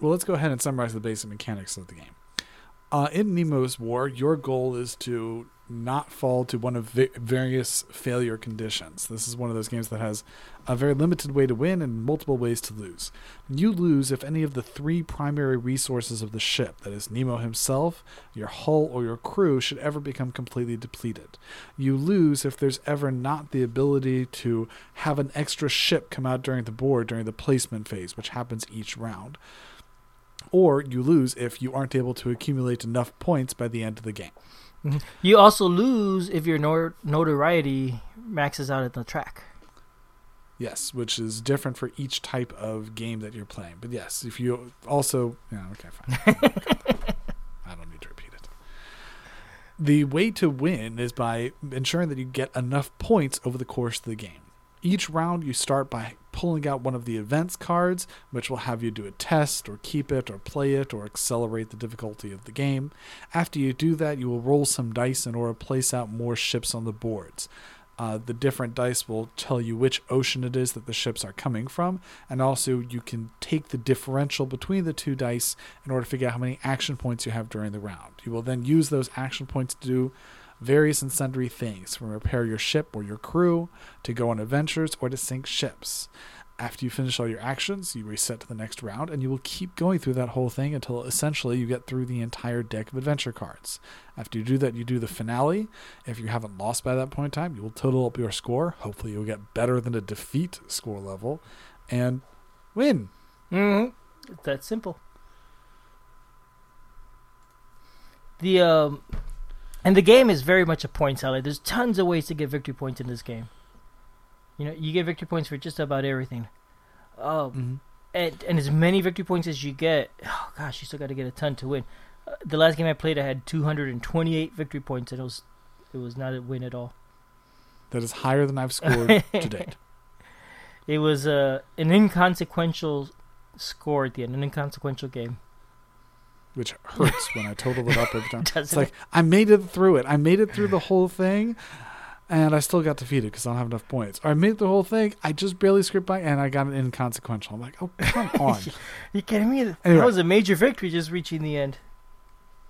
Well, let's go ahead and summarize the basic mechanics of the game. Uh, in Nemo's War, your goal is to not fall to one of vi- various failure conditions. This is one of those games that has a very limited way to win and multiple ways to lose. You lose if any of the three primary resources of the ship, that is, Nemo himself, your hull, or your crew, should ever become completely depleted. You lose if there's ever not the ability to have an extra ship come out during the board during the placement phase, which happens each round or you lose if you aren't able to accumulate enough points by the end of the game. Mm-hmm. You also lose if your nor- notoriety maxes out at the track. Yes, which is different for each type of game that you're playing. But yes, if you also, yeah, okay, fine. I don't need to repeat it. The way to win is by ensuring that you get enough points over the course of the game. Each round, you start by pulling out one of the events cards, which will have you do a test, or keep it, or play it, or accelerate the difficulty of the game. After you do that, you will roll some dice in order to place out more ships on the boards. Uh, the different dice will tell you which ocean it is that the ships are coming from, and also you can take the differential between the two dice in order to figure out how many action points you have during the round. You will then use those action points to do various and sundry things, from repair your ship or your crew, to go on adventures, or to sink ships. After you finish all your actions, you reset to the next round, and you will keep going through that whole thing until essentially you get through the entire deck of adventure cards. After you do that, you do the finale. If you haven't lost by that point in time, you will total up your score. Hopefully, you'll get better than a defeat score level and win. Mm-hmm. It's that simple. The um, and the game is very much a point salad. There's tons of ways to get victory points in this game. You know, you get victory points for just about everything. Um, and, and as many victory points as you get, oh gosh, you still got to get a ton to win. Uh, the last game I played, I had 228 victory points, and it was it was not a win at all. That is higher than I've scored to date. It was uh, an inconsequential score at the end, an inconsequential game. Which hurts when I total it up every time. It's like I made it through it. I made it through the whole thing, and I still got defeated because I don't have enough points. Or I made it the whole thing. I just barely scraped by, and I got an inconsequential. I'm like, oh come on. You kidding me? That was a major victory just reaching the end.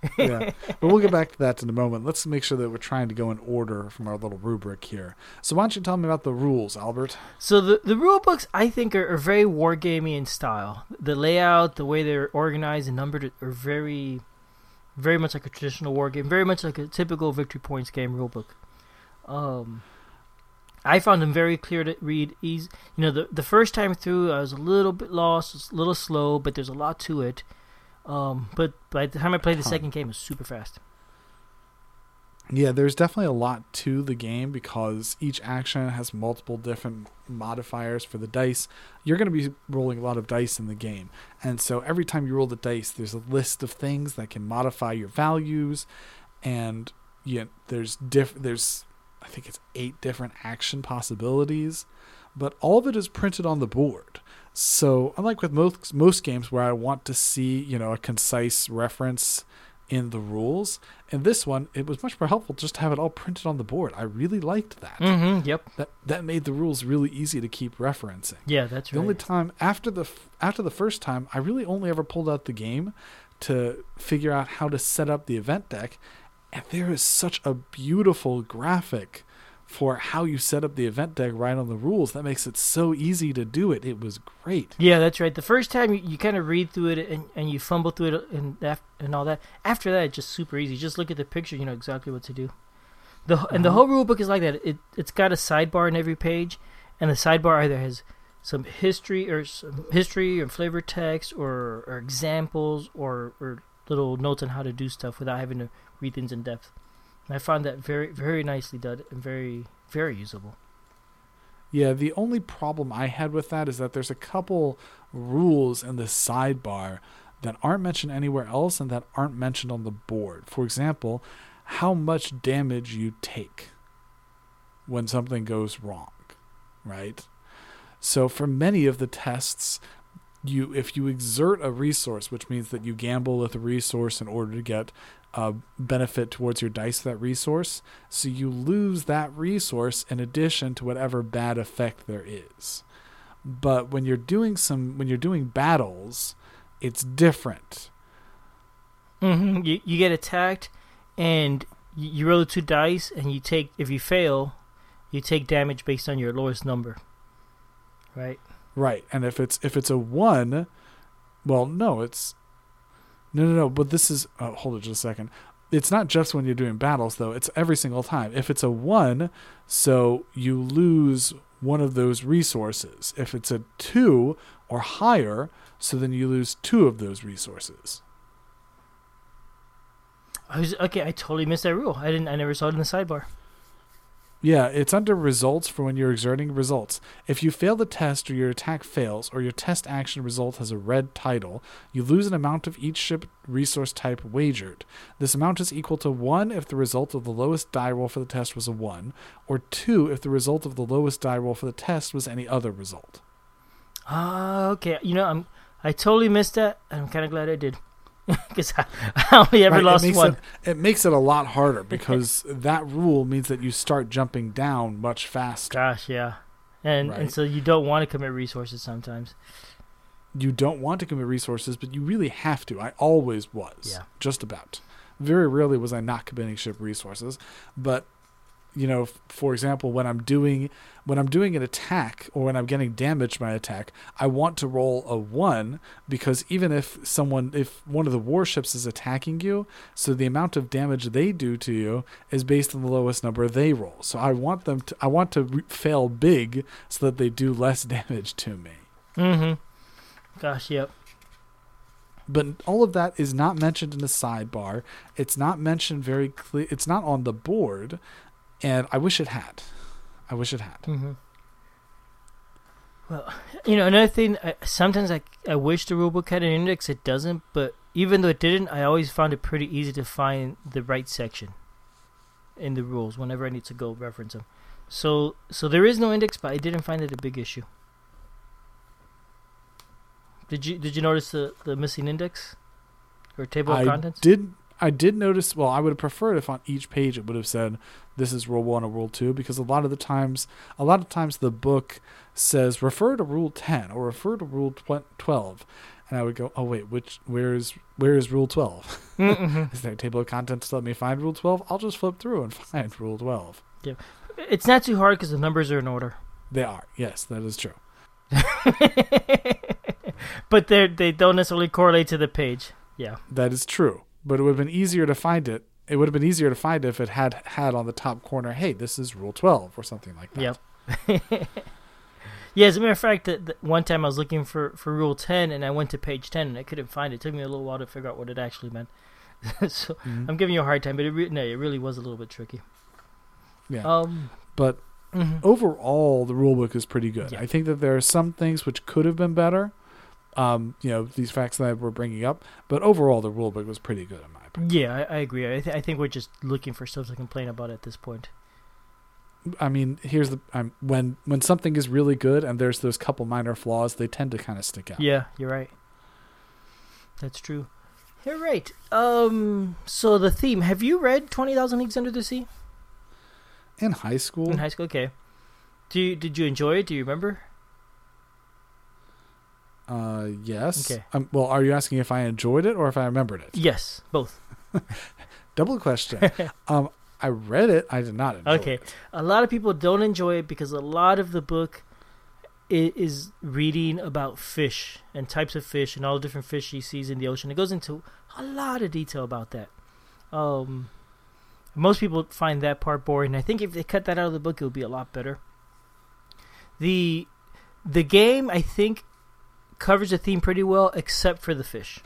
yeah, but we'll get back to that in a moment. Let's make sure that we're trying to go in order from our little rubric here. So why don't you tell me about the rules, Albert? So the the rule books I think are, are very wargamey in style. The layout, the way they're organized and numbered are very, very much like a traditional war game. Very much like a typical victory points game rule book. Um, I found them very clear to read. Easy, you know, the the first time through I was a little bit lost, a little slow, but there's a lot to it. Um, but by the time I played the second game, it was super fast. Yeah, there's definitely a lot to the game because each action has multiple different modifiers for the dice. You're going to be rolling a lot of dice in the game. And so every time you roll the dice, there's a list of things that can modify your values and yeah, there's diff there's I think it's 8 different action possibilities, but all of it is printed on the board. So, unlike with most most games where I want to see, you know, a concise reference in the rules. In this one, it was much more helpful just to have it all printed on the board. I really liked that. Mm-hmm. Yep. That that made the rules really easy to keep referencing. Yeah, that's right. The right. only time after the after the first time, I really only ever pulled out the game to figure out how to set up the event deck, and there is such a beautiful graphic for how you set up the event deck right on the rules. That makes it so easy to do it. It was great. Yeah, that's right. The first time you, you kind of read through it and, and you fumble through it and and all that. After that, it's just super easy. Just look at the picture, you know exactly what to do. The and the Uh-huh. whole rule book is like that. It it's got a sidebar in every page, and the sidebar either has some history or some history or flavor text or, or examples or, or little notes on how to do stuff without having to read things in depth. And I found that very very nicely done and very very usable. Yeah, the only problem I had with that is that there's a couple rules in the sidebar that aren't mentioned anywhere else and that aren't mentioned on the board. For example, how much damage you take when something goes wrong, right? So for many of the tests, you if you exert a resource, which means that you gamble with a resource in order to get a benefit towards your dice that resource, so you lose that resource in addition to whatever bad effect there is. But when you're doing some when you're doing battles, it's different. hmm You you get attacked, and you, roll two dice, and you take if you fail, you take damage based on your lowest number. Right. Right. And if it's if it's a 1, well, no, it's No, no, no, but this is oh, hold it just a second. It's not just when you're doing battles though. It's every single time. If it's a 1, so you lose one of those resources. If it's a 2 or higher, so then you lose two of those resources. I was okay. I totally missed that rule. I didn't. I never saw it in the sidebar. Yeah, it's under results for when you're exerting results. If you fail the test or your attack fails or your test action result has a red title, you lose an amount of each ship resource type wagered. This amount is equal to 1 if the result of the lowest die roll for the test was a 1, or 2 if the result of the lowest die roll for the test was any other result. Ah, okay. You know, I'm. I totally missed that. and I'm kind of glad I did, because I, I only ever Right, lost it one. It, it makes it a lot harder because that rule means that you start jumping down much faster. Gosh, yeah. And Right. and so you don't want to commit resources sometimes. you don't want to commit resources, but you really have to. I always was. Yeah. Just about. Very rarely was I not committing ship resources, but you know, for example, when I'm doing when I'm doing an attack or when I'm getting damaged by attack, I want to roll a 1 because even if someone if one of the warships is attacking you, so the amount of damage they do to you is based on the lowest number they roll. So I want them to I want to re- fail big so that they do less damage to me. Mm-hmm. Gosh, yep. but all of that is not mentioned in the sidebar. It's not mentioned very clear. It's not on the board, and I wish it had. I wish it had. Mm-hmm. Well, you know, another thing. I, sometimes I I wish the rulebook had an index. It doesn't, but even though it didn't, I always found it pretty easy to find the right section in the rules whenever I need to go reference them. So so there is no index, but I didn't find it a big issue. Did you did you notice the, the missing index or table of I contents? did. I did notice. Well, I would have preferred if on each page it would have said this is rule one or rule two, because a lot of the times, a lot of times the book says refer to rule ten or refer to rule tw- twelve, and I would go, oh wait, which where is where is rule 12 Mm-mm. Is there a table of contents to let me find rule twelve? I'll just flip through and find rule twelve. Yeah. It's not too hard because the numbers are in order. They are. Yes, that is true. but they they don't necessarily correlate to the page. Yeah. That is true. But it would have been easier to find it. It would have been easier to find if it had had on the top corner, hey, this is rule 12 or something like that. Yep. yeah, as a matter of fact, the, the, one time I was looking for, for Rule 10 and I went to page 10 and I couldn't find it. It took me a little while to figure out what it actually meant. so Mhm. I'm giving you a hard time, but it, re- no, it really was a little bit tricky. Yeah. Um, but mhm. overall, the rule book is pretty good. Yeah. I think that there are some things which could have been better. Um, you know, these facts that we're bringing up. But overall, the rulebook was pretty good in my opinion. Yeah, I, I agree. I, th- I think we're just looking for stuff to complain about at this point. I mean, here's the um, when when something is really good and there's those couple minor flaws, they tend to kind of stick out. Yeah, you're right. That's true. You're right. Um, so the theme. Have you read Twenty Thousand Leagues Under the Sea In high school, in high school? Okay. Do you, did you enjoy it? Do you remember? Uh, yes. Okay. Um, well, are you asking if I enjoyed it or if I remembered it? Yes, both. Double question. um, I read it. I did not enjoy Okay. it. Okay. A lot of people don't enjoy it because a lot of the book is reading about fish and types of fish and all the different fish he sees in the ocean. It goes into a lot of detail about that. Um, most people find that part boring. I think if they cut that out of the book, it would be a lot better. the The game, I think, covers the theme pretty well, except for the fish.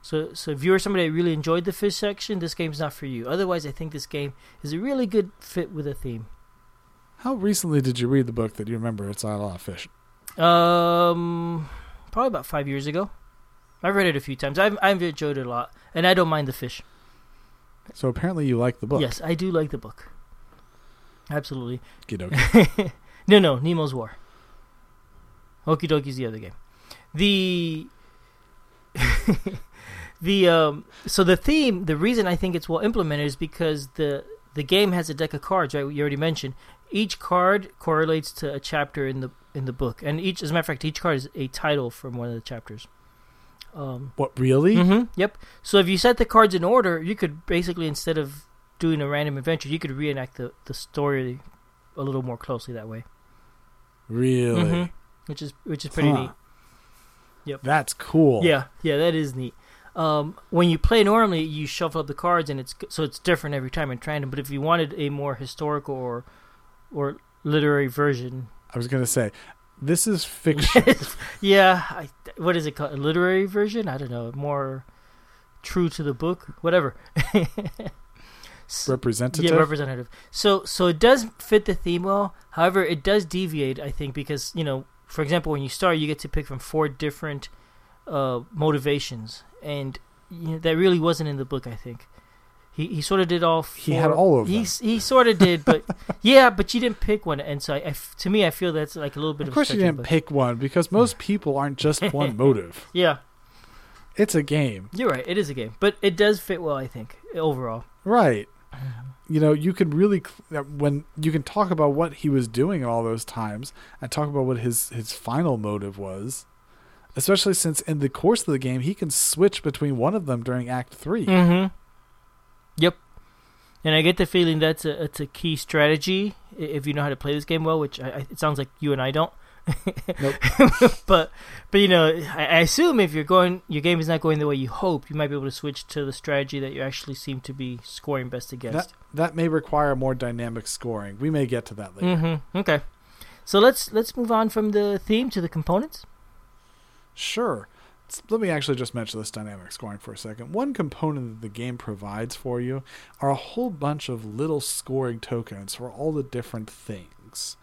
So, so if you're somebody that really enjoyed the fish section, this game's not for you. Otherwise, I think this game is a really good fit with a theme. How recently did you read the book that you remember it's a lot of fish? Um, probably about five years ago. I've read it a few times. I've I've enjoyed it a lot, and I don't mind the fish. So apparently you like the book. Yes, I do like the book. Absolutely. Okey-dokey. no, no, Nemo's War. Okie Doki's the other game. The the um so the theme, the reason I think it's well implemented is because the the game has a deck of cards, right? You already mentioned. Each card correlates to a chapter in the in the book, and each, as a matter of fact, each card is a title from one of the chapters. Um, What really? hmm Yep. So if you set the cards in order, you could basically instead of doing a random adventure, you could reenact the, the story a little more closely that way. Really? Mhm. Which is which is pretty Huh. neat. That's cool. Yeah, yeah, that is neat. Um, when you play normally, you shuffle up the cards, and it's so it's different every time in random. But if you wanted a more historical or or literary version, I was gonna say, this is fiction. yeah, I, what is it called? A literary version? I don't know. More true to the book, whatever. Representative. Yeah, representative. So so it does fit the theme well. However, it does deviate, I think, because you know, for example, when you start, you get to pick from four different uh, motivations, and you know, that really wasn't in the book. I think he he sort of did all. Four, He had all of them. s- he sort of did, but yeah, but you didn't pick one, and so I, I to me, I feel that's like a little bit of of. course, you didn't but- pick one because most people aren't just one motive. Yeah, It's a game, you're right. It is a game, but it does fit well. I think overall. right? You know, you can really when you can talk about what he was doing all those times and talk about what his his final motive was. Especially since in the course of the game he can switch between one of them during Act 3 Mm-hmm. Yep. And I get the feeling that's a it's a key strategy if you know how to play this game well, which I, it sounds like you and I don't. Nope. but but you know, I, I assume if you're going, your game is not going the way you hope, you might be able to switch to the strategy that you actually seem to be scoring best against. That may require more dynamic scoring. We may get to that later. Mm-hmm. Okay. So let's let's move on from the theme to the components. Sure. Let me actually just mention this dynamic scoring for a second. One component that the game provides for you are a whole bunch of little scoring tokens for all the different things.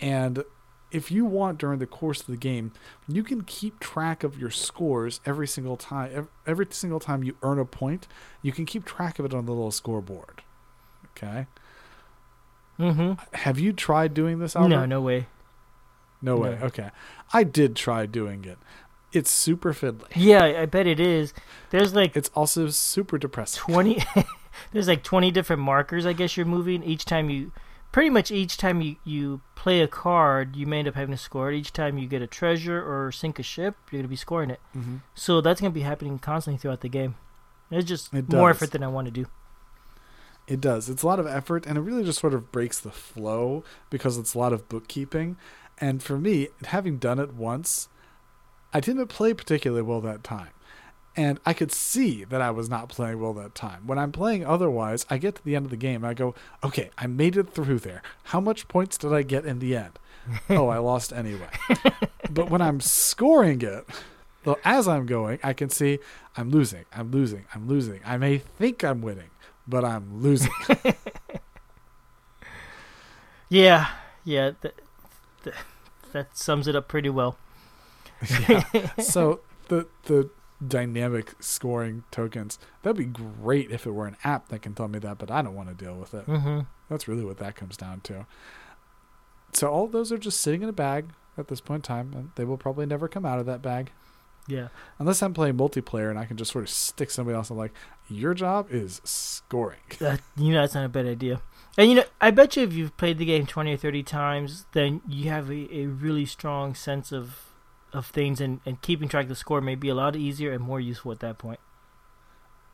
And if you want during the course of the game, you can keep track of your scores every single time. Every single time you earn a point, you can keep track of it on the little scoreboard. Okay. Mm-hmm. Have you tried doing this? Albert? No, no way. No way. No. Okay. I did try doing it. It's super fiddly. Yeah, I bet it is. There's like It's also super depressing. 20 there's like 20 different markers i guess you're moving each time you pretty much each time you, you play a card you may end up having to score it each time you get a treasure or sink a ship you're going to be scoring it hmm so that's going to be happening constantly throughout the game it's just It more effort than i want to do It does. It's a lot of effort, and it really just sort of breaks the flow because it's a lot of bookkeeping. And for me, having done it once, I didn't play particularly well that time. And I could see that I was not playing well that time. When I'm playing otherwise, I get to the end of the game and I go, okay, I made it through there. How much points did I get in the end? oh, I lost anyway. but when I'm scoring it, well, as I'm going, I can see I'm losing, I'm losing, I'm losing. I may think I'm winning, but I'm losing. yeah yeah th- th- that sums it up pretty well yeah. So the the dynamic scoring tokens that'd be great if it were an app that can tell me that, but I don't want to deal with it. mm-hmm. That's really what that comes down to. So all those are just sitting in a bag at this point in time, and they will probably never come out of that bag yeah unless I'm playing multiplayer and I can just sort of stick somebody else and like your job is scoring. that, you know that's not a bad idea and you know i bet you if you've played the game 20 or 30 times then you have a, a really strong sense of of things and, and keeping track of the score may be a lot easier and more useful at that point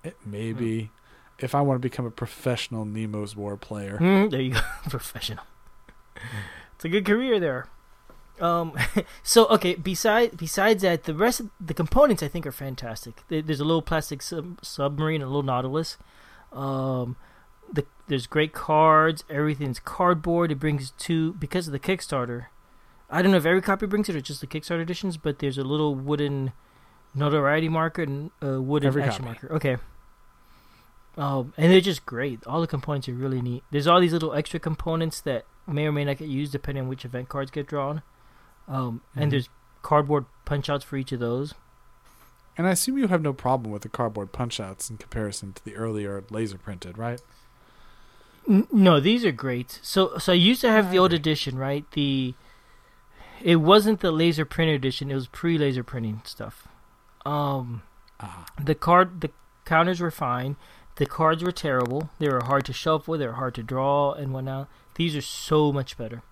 It may be. if I want to become a professional Nemo's War player. Mm, there you go, professional. It's a good career there. Um, so okay. Besides besides that, the rest of the components I think are fantastic. There's a little plastic sub- submarine, a little Nautilus. Um, the there's great cards. Everything's cardboard. It brings two because of the Kickstarter. I don't know if every copy brings it or just the Kickstarter editions, but there's a little wooden notoriety marker and a wooden Every action copy. marker. Okay. Um, and they're just great. All the components are really neat. There's all these little extra components that may or may not get used depending on which event cards get drawn. Um, Mhm. and there's cardboard punch outs for each of those. And I assume you have no problem with the cardboard punch outs in comparison to the earlier laser printed, right? N- no, these are great. So, so I used to have the old edition, right? The it wasn't the laser printer edition; it was pre-laser printing stuff. Um, Ah. the card, the counters were fine. The cards were terrible. They were hard to shuffle. They were hard to draw and whatnot. These are so much better.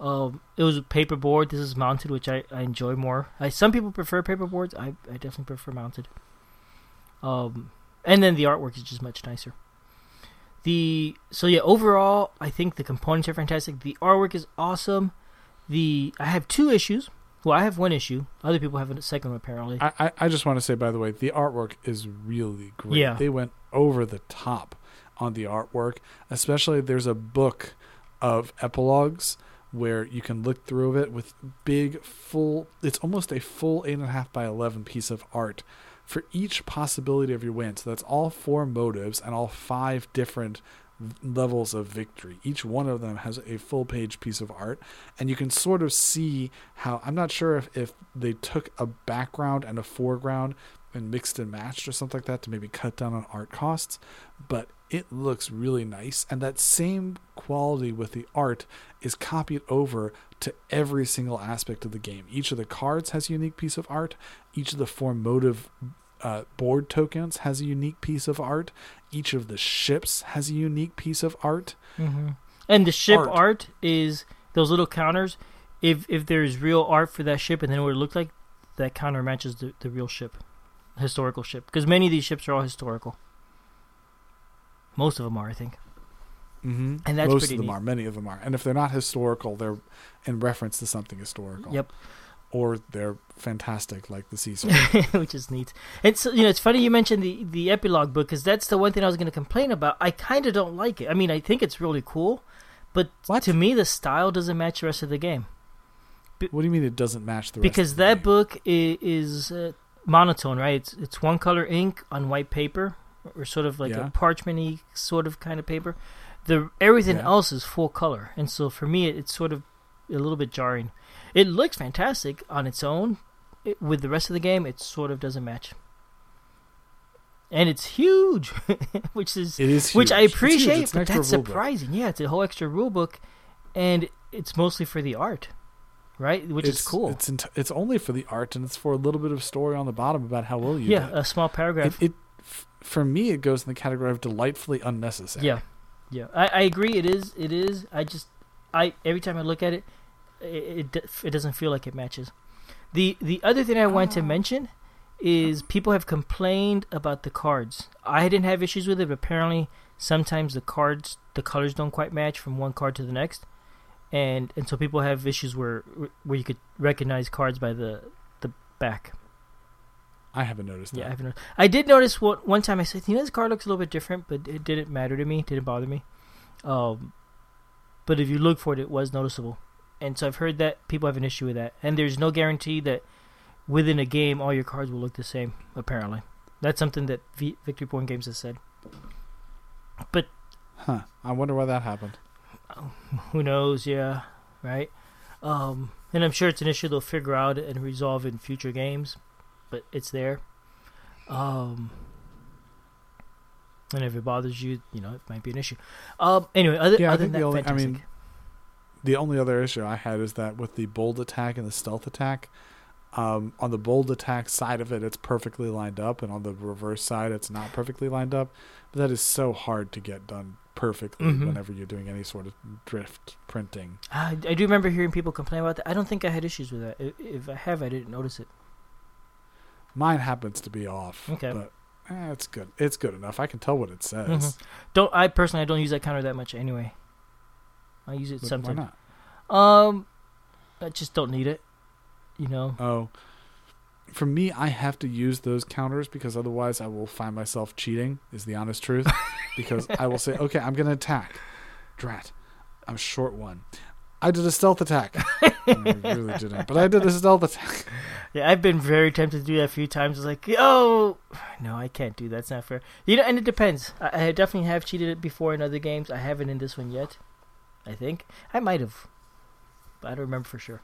Um, it was a paperboard. This is mounted, which I, I enjoy more. I, some people prefer paperboards. I, I definitely prefer mounted. Um, and then the artwork is just much nicer. The so yeah, overall, I think the components are fantastic. The artwork is awesome. The I have two issues. Well, I have one issue. Other people have a second one apparently. I, I, I just want to say, by the way, the artwork is really great. Yeah. They went over the top on the artwork. Especially, there's a book of epilogues where you can look through it with big, full, it's almost a full 8.5 by 11 piece of art for each possibility of your win. So that's all four motives and all five different levels of victory. Each one of them has a full page piece of art, and you can sort of see how I'm not sure if, if they took a background and a foreground and mixed and matched or something like that to maybe cut down on art costs, but it looks really nice. And that same quality with the art is copied over to every single aspect of the game. Each of the cards has a unique piece of art, each of the four motive uh, board tokens has a unique piece of art. Each of the ships has a unique piece of art. hmm And the ship Art. art. is those little counters. If if there's real art for that ship, and then what it looked like, that counter matches the, the real ship, historical ship. Because many of these ships are all historical. Most of them are, I think. Mm-hmm. And that's most of them neat. are. Many of them are. And if they're not historical, they're in reference to something historical. Yep. Or they're fantastic, like the Caesar. which is neat. So you know, it's funny you mentioned the the epilogue book because that's the one thing I was going to complain about. I kind of don't like it. I mean, I think it's really cool, but What? to me, the style doesn't match the rest of the game what do you mean it doesn't match the rest because of the that game? book is, is uh, monotone, right? It's it's one color ink on white paper, or sort of like Yeah. a parchmenty sort of kind of paper. The everything Yeah. else is full color, and so for me, it, it's sort of a little bit jarring. It looks fantastic on its own. It, with the rest of the game, it sort of doesn't match. And it's huge, which is It is which. I appreciate, It's an but that's book. surprising. Yeah, it's a whole extra rule book, and it's mostly for the art, right? Which it's, is cool. It's ent- it's only for the art and it's for a little bit of story on the bottom about how well you yeah, did. a small paragraph. It, it f- for me it goes in the category of delightfully unnecessary. Yeah, yeah, I, I agree. It is. It is. I just, I every time I look at it, it it, it doesn't feel like it matches. The the other thing I want to mention is people have complained about the cards. I didn't have issues with it, but apparently sometimes the cards the colors don't quite match from one card to the next, and and so people have issues where where you could recognize cards by the the back. I haven't noticed that. Yeah, I haven't. noticed. I did notice what one time. I said, you know, this card looks a little bit different, but it didn't matter to me. It didn't bother me. Um, but if you look for it, it was noticeable. And so I've heard that people have an issue with that. And there's no guarantee that within a game all your cards will look the same. Apparently, that's something that v- Victory Point Games has said. But Huh. I wonder why that happened. who knows? Yeah, right. Um, and I'm sure it's an issue they'll figure out and resolve in future games, but it's there. Um, and if it bothers you, you know, it might be an issue. Um, anyway, other, Yeah, other than the that, only- I mean, The only other issue I had is that with the bold attack and the stealth attack, um, on the bold attack side of it, it's perfectly lined up, and on the reverse side, it's not perfectly lined up. But that is so hard to get done perfectly Mhm. whenever you're doing any sort of drift printing. I, I do remember hearing people complain about that. I don't think I had issues with that. If I have, I didn't notice it. Mine happens to be off. Okay. But eh, it's good. It's good enough. I can tell what it says. Mhm. Don't I personally? I don't use that counter that much anyway. I use it But why sometimes. not? Um, I just don't need it. You know. Oh, for me, I have to use those counters because otherwise I will find myself cheating. Is the honest truth? because I will say, okay, I'm going to attack. Drat, I'm short one. I did a stealth attack. I really didn't, but I did a stealth attack. Yeah, I've been very tempted to do that a few times. It's like, oh, no, I can't do that. It's not fair. You know, and it depends. I, I definitely have cheated it before in other games. I haven't in this one yet. I think I might have, but I don't remember for sure.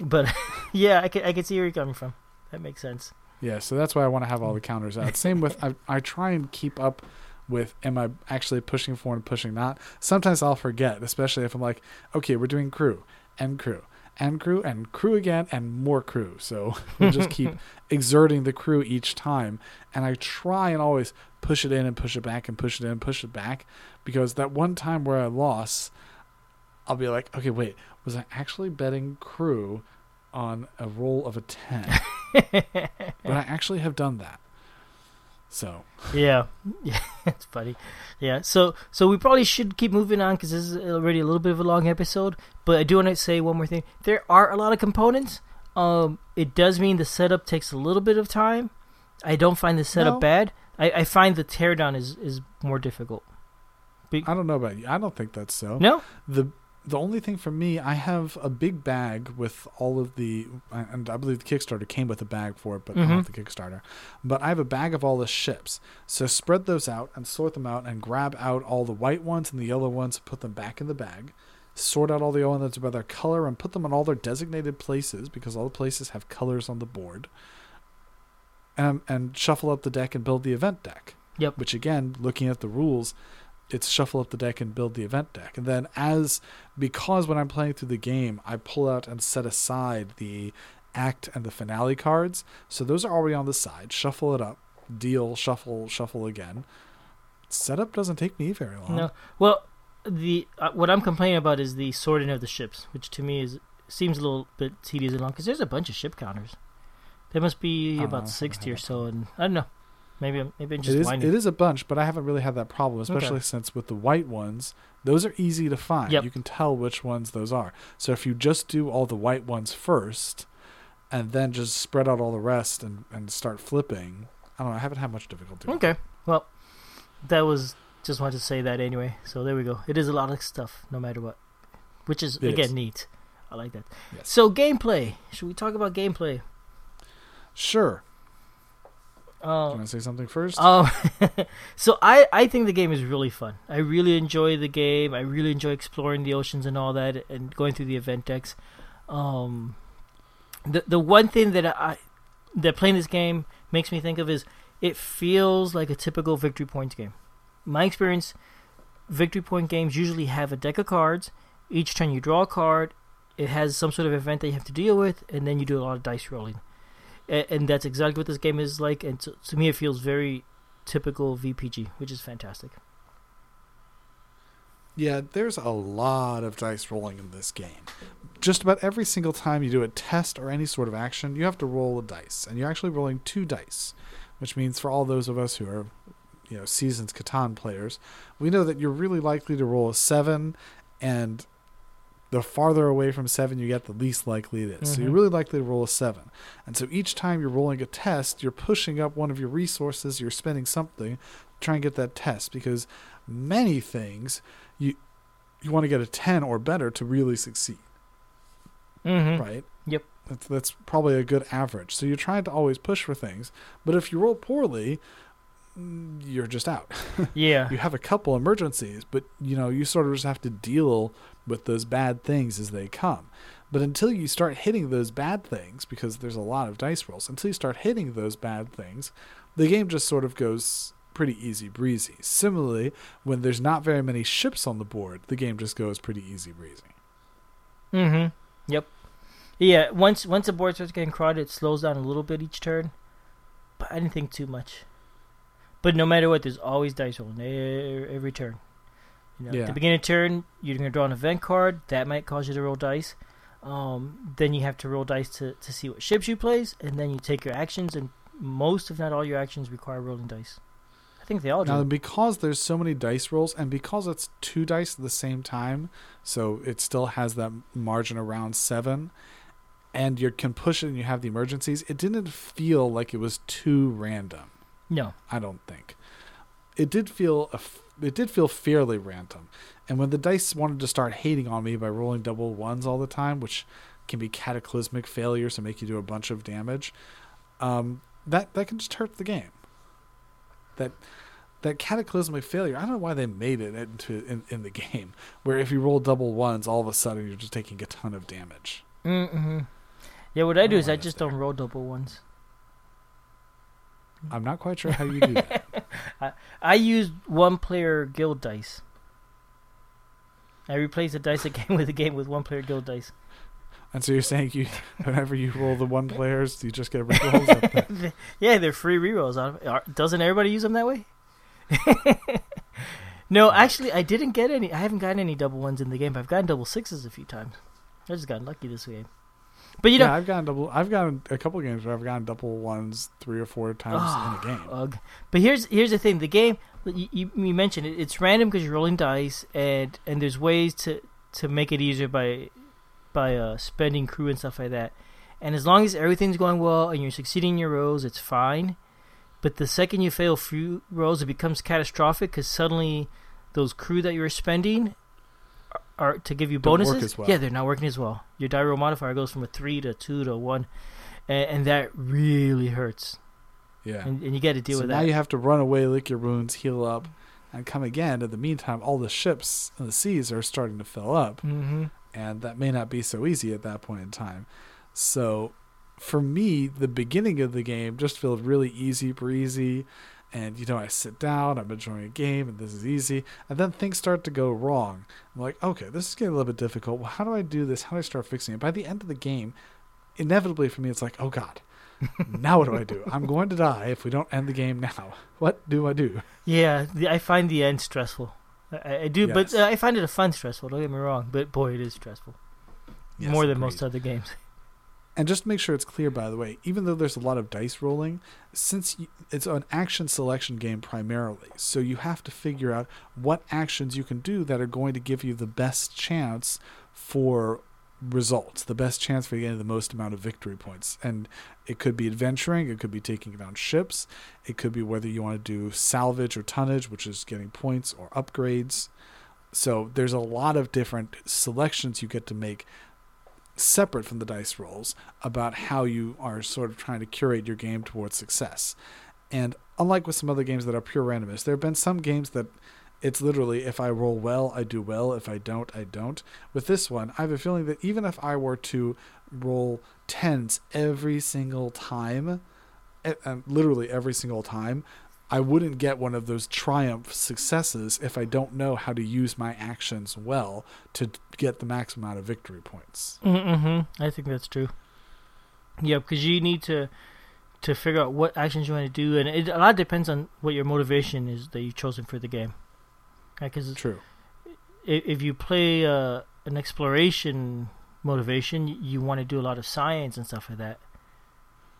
But yeah, I can I can see where you're coming from. That makes sense. Yeah, so that's why I want to have all the counters out. Same with I, I try and keep up with am I actually pushing forward and pushing not. Sometimes I'll forget, especially if I'm like, okay, we're doing crew and crew and crew and crew again and more crew. So we'll just keep exerting the crew each time. And I try and always push it in and push it back and push it in and push it back because that one time where I lost, I'll be like, okay, wait, was I actually betting crew on a roll of a 10? but I actually have done that. So, Yeah, yeah, it's funny. Yeah, so so we probably should keep moving on because this is already a little bit of a long episode. But I do want to say one more thing. There are a lot of components. Um, it does mean the setup takes a little bit of time. I don't find the setup No. bad. I, I find the teardown is is more difficult. I don't know about you. I don't think that's so. No, The the only thing for me, I have a big bag with all of the, and I believe the Kickstarter came with a bag for it, but Mhm. not the Kickstarter. But I have a bag of all the ships. So spread those out and sort them out and grab out all the white ones and the yellow ones, put them back in the bag. Sort out all the ones by their color and put them in all their designated places because all the places have colors on the board. And, and shuffle up the deck and build the event deck. Yep. Which again, looking at the rules, it's shuffle up the deck and build the event deck. And then as because when I'm playing through the game, I pull out and set aside the act and the finale cards. So those are already on the side. Shuffle it up, deal, shuffle, shuffle again. Setup doesn't take me very long. no. Well, the uh, what I'm complaining about is the sorting of the ships, which to me is seems a little bit tedious and long because there's a bunch of ship counters. There must be don't know, about sixty or so, and I don't know. Maybe maybe just It is, it is a bunch, but I haven't really had that problem, especially since with the white ones, those are easy to find. Yep. You can tell which ones those are. So if you just do all the white ones first, and then just spread out all the rest and, and start flipping, I don't know. I haven't had much difficulty. Okay. Well, that was just wanted to say that anyway. So there we go. It is a lot of stuff, no matter what, which is It again is. neat. I like that. Yes. So gameplay. Should we talk about gameplay? Sure. Do you want to say something first? um, so I I think the game is really fun. I really enjoy the game. I really enjoy exploring the oceans and all that, and going through the event decks. Um, the the one thing that I that playing this game makes me think of is it feels like a typical victory points game. My experience, victory point games usually have a deck of cards. Each turn you draw a card. It has some sort of event that you have to deal with, and then you do a lot of dice rolling. A- And that's exactly what this game is like. And to, to me, it feels very typical VPG, which is fantastic. Yeah, there's a lot of dice rolling in this game. Just about every single time you do a test or any sort of action, you have to roll a dice, and you're actually rolling two dice, which means for all those of us who are, you know, seasoned Catan players, we know that you're really likely to roll a seven, and the farther away from seven you get, the least likely it is. So you're really likely to roll a seven, and so each time you're rolling a test, you're pushing up one of your resources, you're spending something, to try and get that test because many things you you want to get a 10 or better to really succeed Mm-hmm. right Yep. that's that's probably a good average so you're trying to always push for things but if you roll poorly mm, you're just out Yeah. you have a couple emergencies but you know you sort of just have to deal with those bad things as they come but until you start hitting those bad things because there's a lot of dice rolls until you start hitting those bad things the game just sort of goes pretty easy breezy similarly when there's not very many ships on the board the game just goes pretty easy breezy Mm-hmm. Yep. Yeah. Once once the board starts getting crowded, it slows down a little bit each turn, but I didn't think too much. But no matter what, there's always dice rolling every turn. You know, Yeah. at the beginning of turn, you're gonna draw an event card that might cause you to roll dice. Um, then you have to roll dice to, to see what ships you place, and then you take your actions and most, if not all, your actions require rolling dice. I think they all do. Now, because there's so many dice rolls, and because it's two dice at the same time, so it still has that margin around seven, and you can push it and you have the emergencies, it didn't feel like it was too random. no. I don't think. It did feel a it did feel fairly random. And when the dice wanted to start hating on me by rolling double ones all the time, which can be cataclysmic failures and make you do a bunch of damage, um, that that can just hurt the game. That that cataclysmic failure, I don't know why they made it into in, in the game, where if you roll double ones, all of a sudden you're just taking a ton of damage. Mm-hmm. Yeah, what I do Oh, is I just there. don't roll double ones. I'm not quite sure how you do that. I use one player guild dice. I replace the dice again with a game with one player guild dice. and so you're saying you whenever you roll the one players, you just get rerolls. yeah, they're free rerolls. Doesn't everybody use them that way? no, actually, I didn't get any. I haven't gotten any double ones in the game. But I've gotten double sixes a few times. I just got lucky this game. But you know, yeah, I've gotten double. I've gotten a couple games where I've gotten double ones three or four times in a game. Ugh. But here's here's the thing: the game you, you, you mentioned it, it's random because you're rolling dice, and and there's ways to to make it easier by by uh, spending crew and stuff like that. And as long as everything's going well and you're succeeding in your rolls, it's fine. But the second you fail few rolls, it becomes catastrophic because suddenly those crew that you're spending are, to give you bonuses. well. Yeah, they're not working as well. Your die roll modifier goes from a three to a two to a one, and, and that really hurts. Yeah. And, and you got to deal so with now that. Now you have to run away, lick your wounds, heal up, and come again. In the meantime, all the ships in the seas are starting to fill up, mm-hmm. and that may not be so easy at that point in time. So, for me, the beginning of the game just feels really easy breezy. And you know, I sit down, I'm enjoying a game, and this is easy. And then things start to go wrong. I'm like, okay, this is getting a little bit difficult. Well, how do I do this? How do I start fixing it? By the end of the game, inevitably for me, it's like, oh god, now what do I do? I'm going to die if we don't end the game now. What do I do? Yeah, the, I find the end stressful. I, I do, but uh, I find it a fun stressful. Don't get me wrong, but boy, it is stressful more than most other games. And just to make sure it's clear, by the way, even though there's a lot of dice rolling, since you, it's an action selection game primarily, so you have to figure out what actions you can do that are going to give you the best chance for results, the best chance for getting the most amount of victory points. And it could be adventuring, it could be taking down ships, it could be whether you want to do salvage or tonnage, which is getting points or upgrades. So there's a lot of different selections you get to make separate from the dice rolls about how you are sort of trying to curate your game towards success. And unlike with some other games that are pure randomness, there have been some games that it's literally if I roll well, I do well. If I don't, I don't. With this one, I have a feeling that even if I were to roll tens every single time, e- and literally every single time, I wouldn't get one of those triumph successes if I don't know how to use my actions well to get the maximum amount of victory points. Mm-hmm. I think that's true. Yeah, because you need to to figure out what actions you want to do, and it, a lot depends on what your motivation is that you've chosen for the game. Because True. if, if you play uh, an exploration motivation, y- you want to do a lot of science and stuff like that,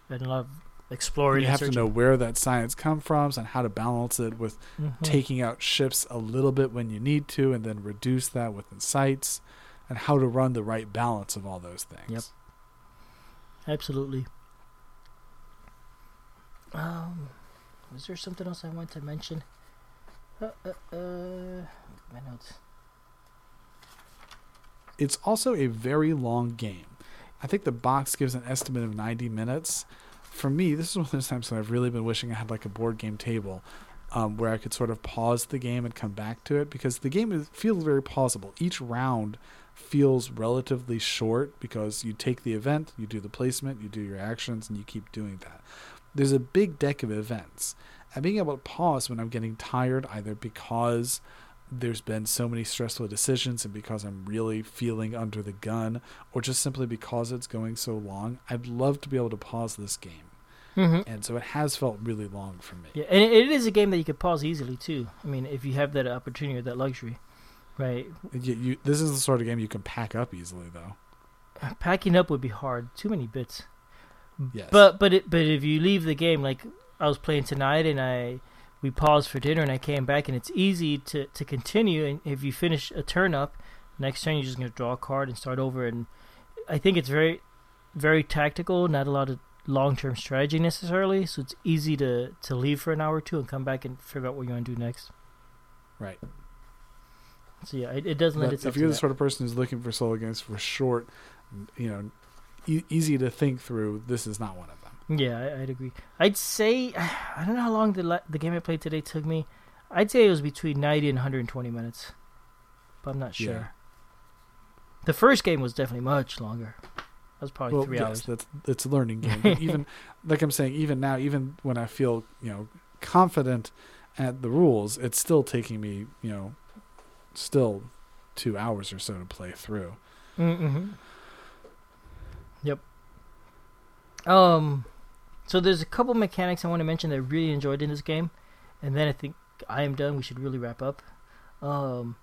and a lot of exploring. you have to know where that science comes from and how to balance it with Mhm. taking out ships a little bit when you need to and then reduce that with insights and how to run the right balance of all those things. Yep. Absolutely. Um, was there something else I wanted to mention? Uh, uh, uh, my notes. It's also a very long game. I think the box gives an estimate of 90 minutes. For me, this is one of those times when I've really been wishing I had like a board game table um, where I could sort of pause the game and come back to it because the game is, feels very pausable. Each round feels relatively short because you take the event, you do the placement, you do your actions, and you keep doing that. There's a big deck of events. And being able to pause when I'm getting tired, either because there's been so many stressful decisions and because I'm really feeling under the gun, or just simply because it's going so long, I'd love to be able to pause this game. Mm-hmm. And so it has felt really long for me. Yeah, and it, is a game that you could pause easily too. I mean, if you have that opportunity or that luxury, right? You, you, this is the sort of game you can pack up easily, though. Packing up would be hard. Too many bits. Yes. But but it, but if you leave the game, like I was playing tonight, and I we paused for dinner, and I came back, and it's easy to to continue. And if you finish a turn up, next turn you're just gonna draw a card and start over. And I think it's very very tactical, not a lot of long term strategy necessarily. So it's easy to to leave for an hour or two and come back and figure out what you want to do next. right. So yeah, it, it doesn't let But itself. if you're to the that. sort of person who's looking for solo games for short, you know, e- easy to think through, this is not one of them. Yeah, I, I'd agree. I'd say I don't know how long the la- the game I played today took me. I'd say it was between ninety and 120 minutes, but I'm not sure. Yeah. The first game was definitely much longer. That was probably well, three yes, hours. that's it's a learning game. Even like I'm saying, even now, even when I feel you know confident at the rules, it's still taking me you know still two hours or so to play through. Mm-hmm. Yep. Um, so there's a couple mechanics I want to mention that I really enjoyed in this game, and then I think I am done. We should really wrap up. Um,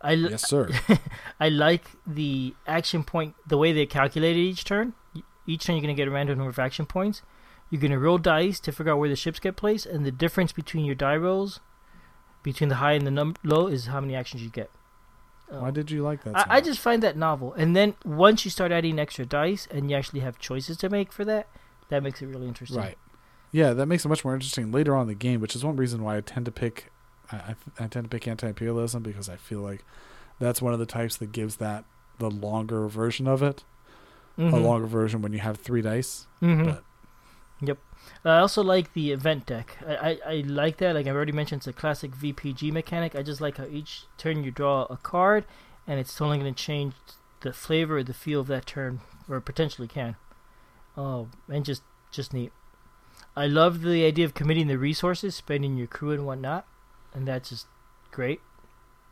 I Yes, sir. I like the action point, the way they calculated each turn. Each turn you're going to get a random number of action points. You're going to roll dice to figure out where the ships get placed, and the difference between your die rolls, between the high and the num- low, is how many actions you get. Um, Why did you like that? so I, I just find that novel. And then once you start adding extra dice and you actually have choices to make for that, that makes it really interesting. Right. Yeah, that makes it much more interesting later on in the game, which is one reason why I tend to pick I, I, tend to pick anti-imperialism because I feel like that's one of the types that gives that the longer version of it, a Mhm. longer version when you have three dice. Mhm. but- Yep. I also like the event deck. I, I, I like that. Like I've already mentioned, it's a classic VPG mechanic. I just like how each turn you draw a card, and it's only going to change the flavor or the feel of that turn, or potentially can. Oh, and just just neat. I love the idea of committing the resources, spending your crew and whatnot, and that's just great.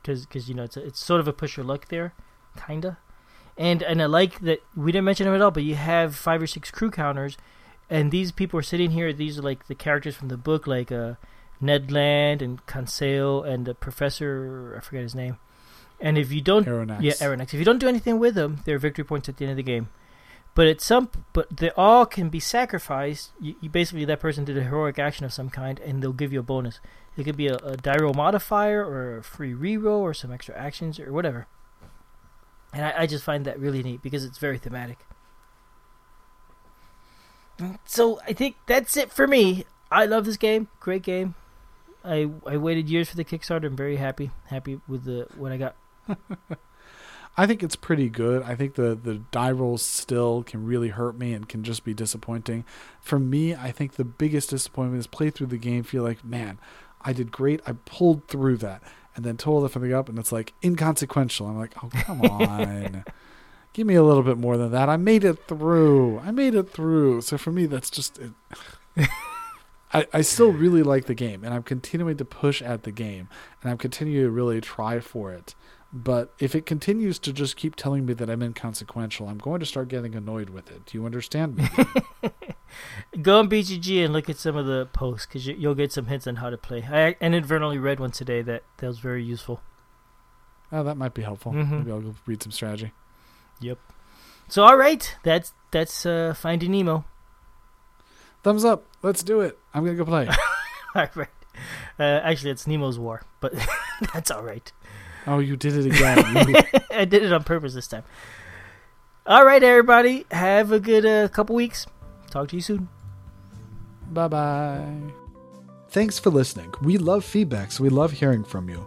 Because cause you know it's a, it's sort of a push your luck there, kinda. And and I like that we didn't mention them at all, but you have five or six crew counters and these people are sitting here. These are like the characters from the book, like uh, Ned Land and Conseil and the professor. I forget his name. And if you don't, Aronnax. yeah, Aronnax. If you don't do anything with them, they're victory points at the end of the game. But at some, but they all can be sacrificed. You, you basically that person did a heroic action of some kind, and they'll give you a bonus. It could be a, a die roll modifier or a free reroll or some extra actions or whatever. And I, I just find that really neat because it's very thematic. So I think that's it for me. I love this game. Great game. I I waited years for the Kickstarter. I'm very happy. Happy with the what I got. I think it's pretty good. I think the the die rolls still can really hurt me and can just be disappointing. For me, I think the biggest disappointment is play through the game, feel like, man, I did great. I pulled through that, and then total something up, and it's like inconsequential. I'm like, oh come on, give me a little bit more than that. I made it through. I made it through. So for me, that's just. It. I, I still really like the game, and I'm continuing to push at the game, and I'm continuing to really try for it. But if it continues to just keep telling me that I'm inconsequential, I'm going to start getting annoyed with it. Do you understand me? Go on BGG and look at some of the posts because you, you'll get some hints on how to play. I inadvertently read one today that, that was very useful. oh, that might be helpful. Mhm. Maybe I'll go read some strategy. Yep. So all right, that's that's uh, Finding Nemo. Thumbs up. Let's do it. I'm gonna go play. all right. Uh, actually, it's Nemo's War, but that's all right. Oh, you did it again. I did it on purpose this time. All right, everybody. Have a good uh, couple weeks. Talk to you soon. bye bye. Thanks for listening. We love feedback, so we love hearing from you.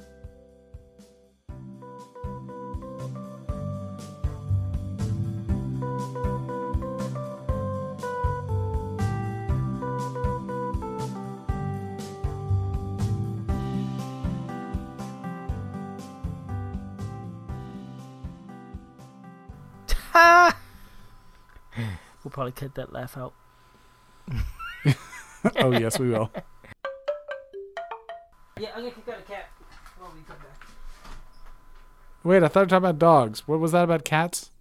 We'll probably cut that laugh out. oh yes, we will. Yeah, I'm gonna kick out a cat while we come back. Wait, I thought we were talking about dogs. What was that about cats?